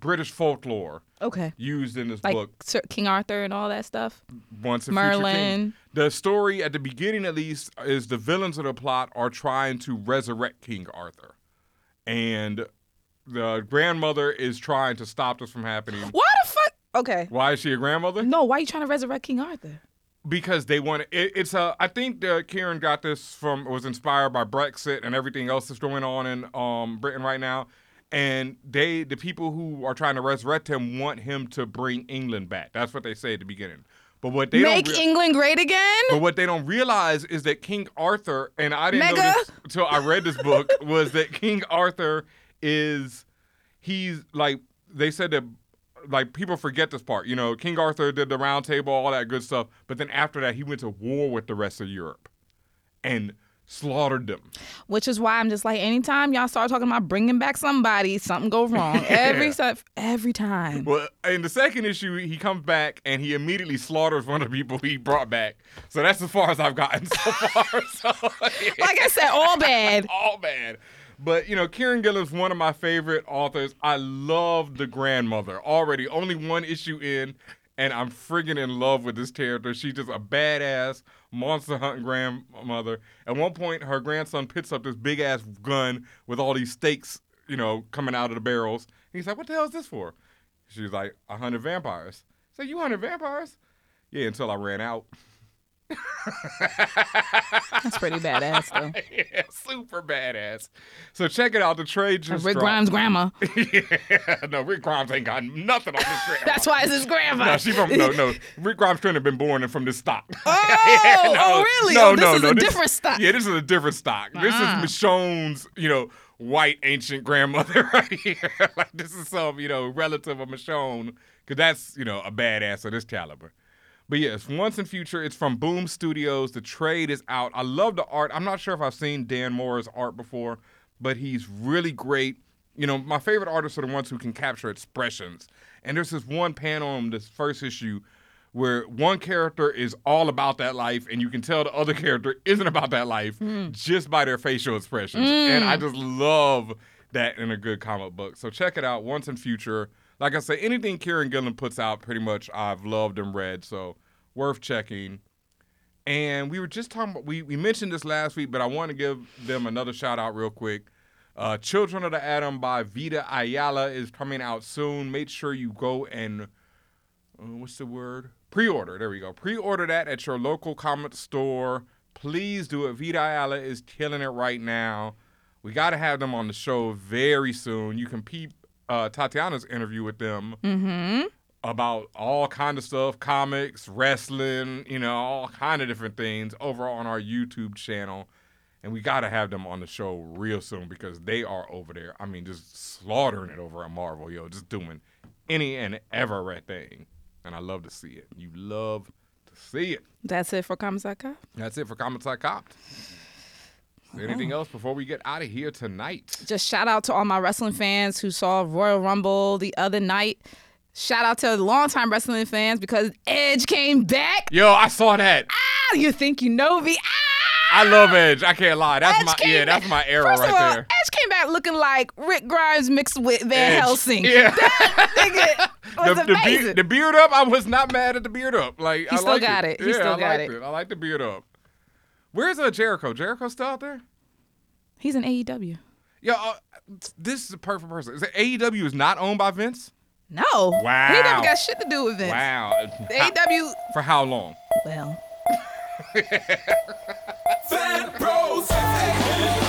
british folklore okay, used in this like book Sir King Arthur and all that stuff. once king Merlin. the story at the beginning at least is the villains of the plot are trying to resurrect king arthur and the grandmother is trying to stop this from happening Why the fuck? Okay. why is she a grandmother No, why are you trying to resurrect King Arthur? because they want it, it's a I think uh, Kieran got this from was inspired by Brexit and everything else that's going on in um, Britain right now, and they the people who are trying to resurrect him want him to bring England back. That's what they say at the beginning. But what they Make rea- England great again? but what they don't realize is that King Arthur, and I didn't know this until I read this book, was that King Arthur is he's like they said that like people forget this part. You know, King Arthur did the round table, all that good stuff, but then after that he went to war with the rest of Europe. And slaughtered them. Which is why I'm just like, anytime y'all start talking about bringing back somebody, something goes wrong. Every stuff, every time. Well, in the second issue, he comes back and he immediately slaughters one of the people he brought back. So that's as far as I've gotten so far. so, Like I said, all bad. all bad. But you know, Kieran Gillen's one of my favorite authors. I love the grandmother already. Only one issue in, and I'm friggin' in love with this character. She's just a badass monster hunting grandmother. At one point, her grandson picks up this big ass gun with all these stakes, you know, coming out of the barrels. he's like, "What the hell is this for?" She's like, "A hundred vampires." So you hundred vampires? Yeah, until I ran out. That's pretty badass, though. yeah, super badass. So check it out. The trade just Rick dropped. Grimes' grandma. yeah, no, Rick Grimes ain't got nothing on this grandma. That's why it's his grandma. No, she from no, no. Rick Grimes couldn't have been born and from this stock. Oh, No, oh, really? No, oh, this no, is no. a this- different stock. Yeah, this is a different stock. This Ah. is Michonne's, you know, white ancient grandmother right here. like this is some, you know, relative of Michonne, because that's, you know, a badass of this caliber. But yes, Once & Future, it's from Boom Studios. The trade is out. I love the art. I'm not sure if I've seen Dan Mora's art before, but he's really great. You know, my favorite artists are the ones who can capture expressions. And there's this one panel in this first issue where one character is all about that life, and you can tell the other character isn't about that life hmm. just by their facial expressions. And I hmm. just love that in a good comic book. So check it out, Once & Future. Like I say, anything Kieran Gillen puts out, pretty much I've loved and read, so worth checking. And we were just talking about, we, we mentioned this last week, but I want to give them another shout out real quick. Uh, Children of the Atom by Vita Ayala is coming out soon. Make sure you go and, uh, what's the word? Pre order. There we go. Pre order that at your local comic store. Please do it. Vita Ayala is killing it right now. We got to have them on the show very soon. You can peep uh, Tatiana's interview with them about all kind of stuff, comics, wrestling, you know, all kind of different things over on our YouTube channel. And we got to have them on the show real soon because they are over there. I mean, just slaughtering it over at Marvel, yo, just doing any and every thing. And I love to see it. You love to see it. That's it for Comics.com. That's it for Comics I Copped. Is there anything else before we get out of here tonight? Just shout out to all my wrestling fans who saw Royal Rumble the other night. Shout out to longtime wrestling fans because Edge came back. Yo, I saw that. Ah, you think you know me? Ah! I love Edge. I can't lie. That's Edge my yeah. back- That's my era First right of all, there. Edge came back looking like Rick Grimes mixed with Van Edge. Helsing. Yeah. Nigga was the, the, beard, the beard up, I was not mad at the beard up. Like I still got it. He yeah, still I got liked it. I like the beard up. Where's uh, Jericho? Jericho still out there? He's in AEW. Yeah, uh, this is a perfect person. Is it AEW is not owned by Vince? No. Wow. He never got shit to do with Vince. Wow. The AEW, for how long? well, Fan Bros.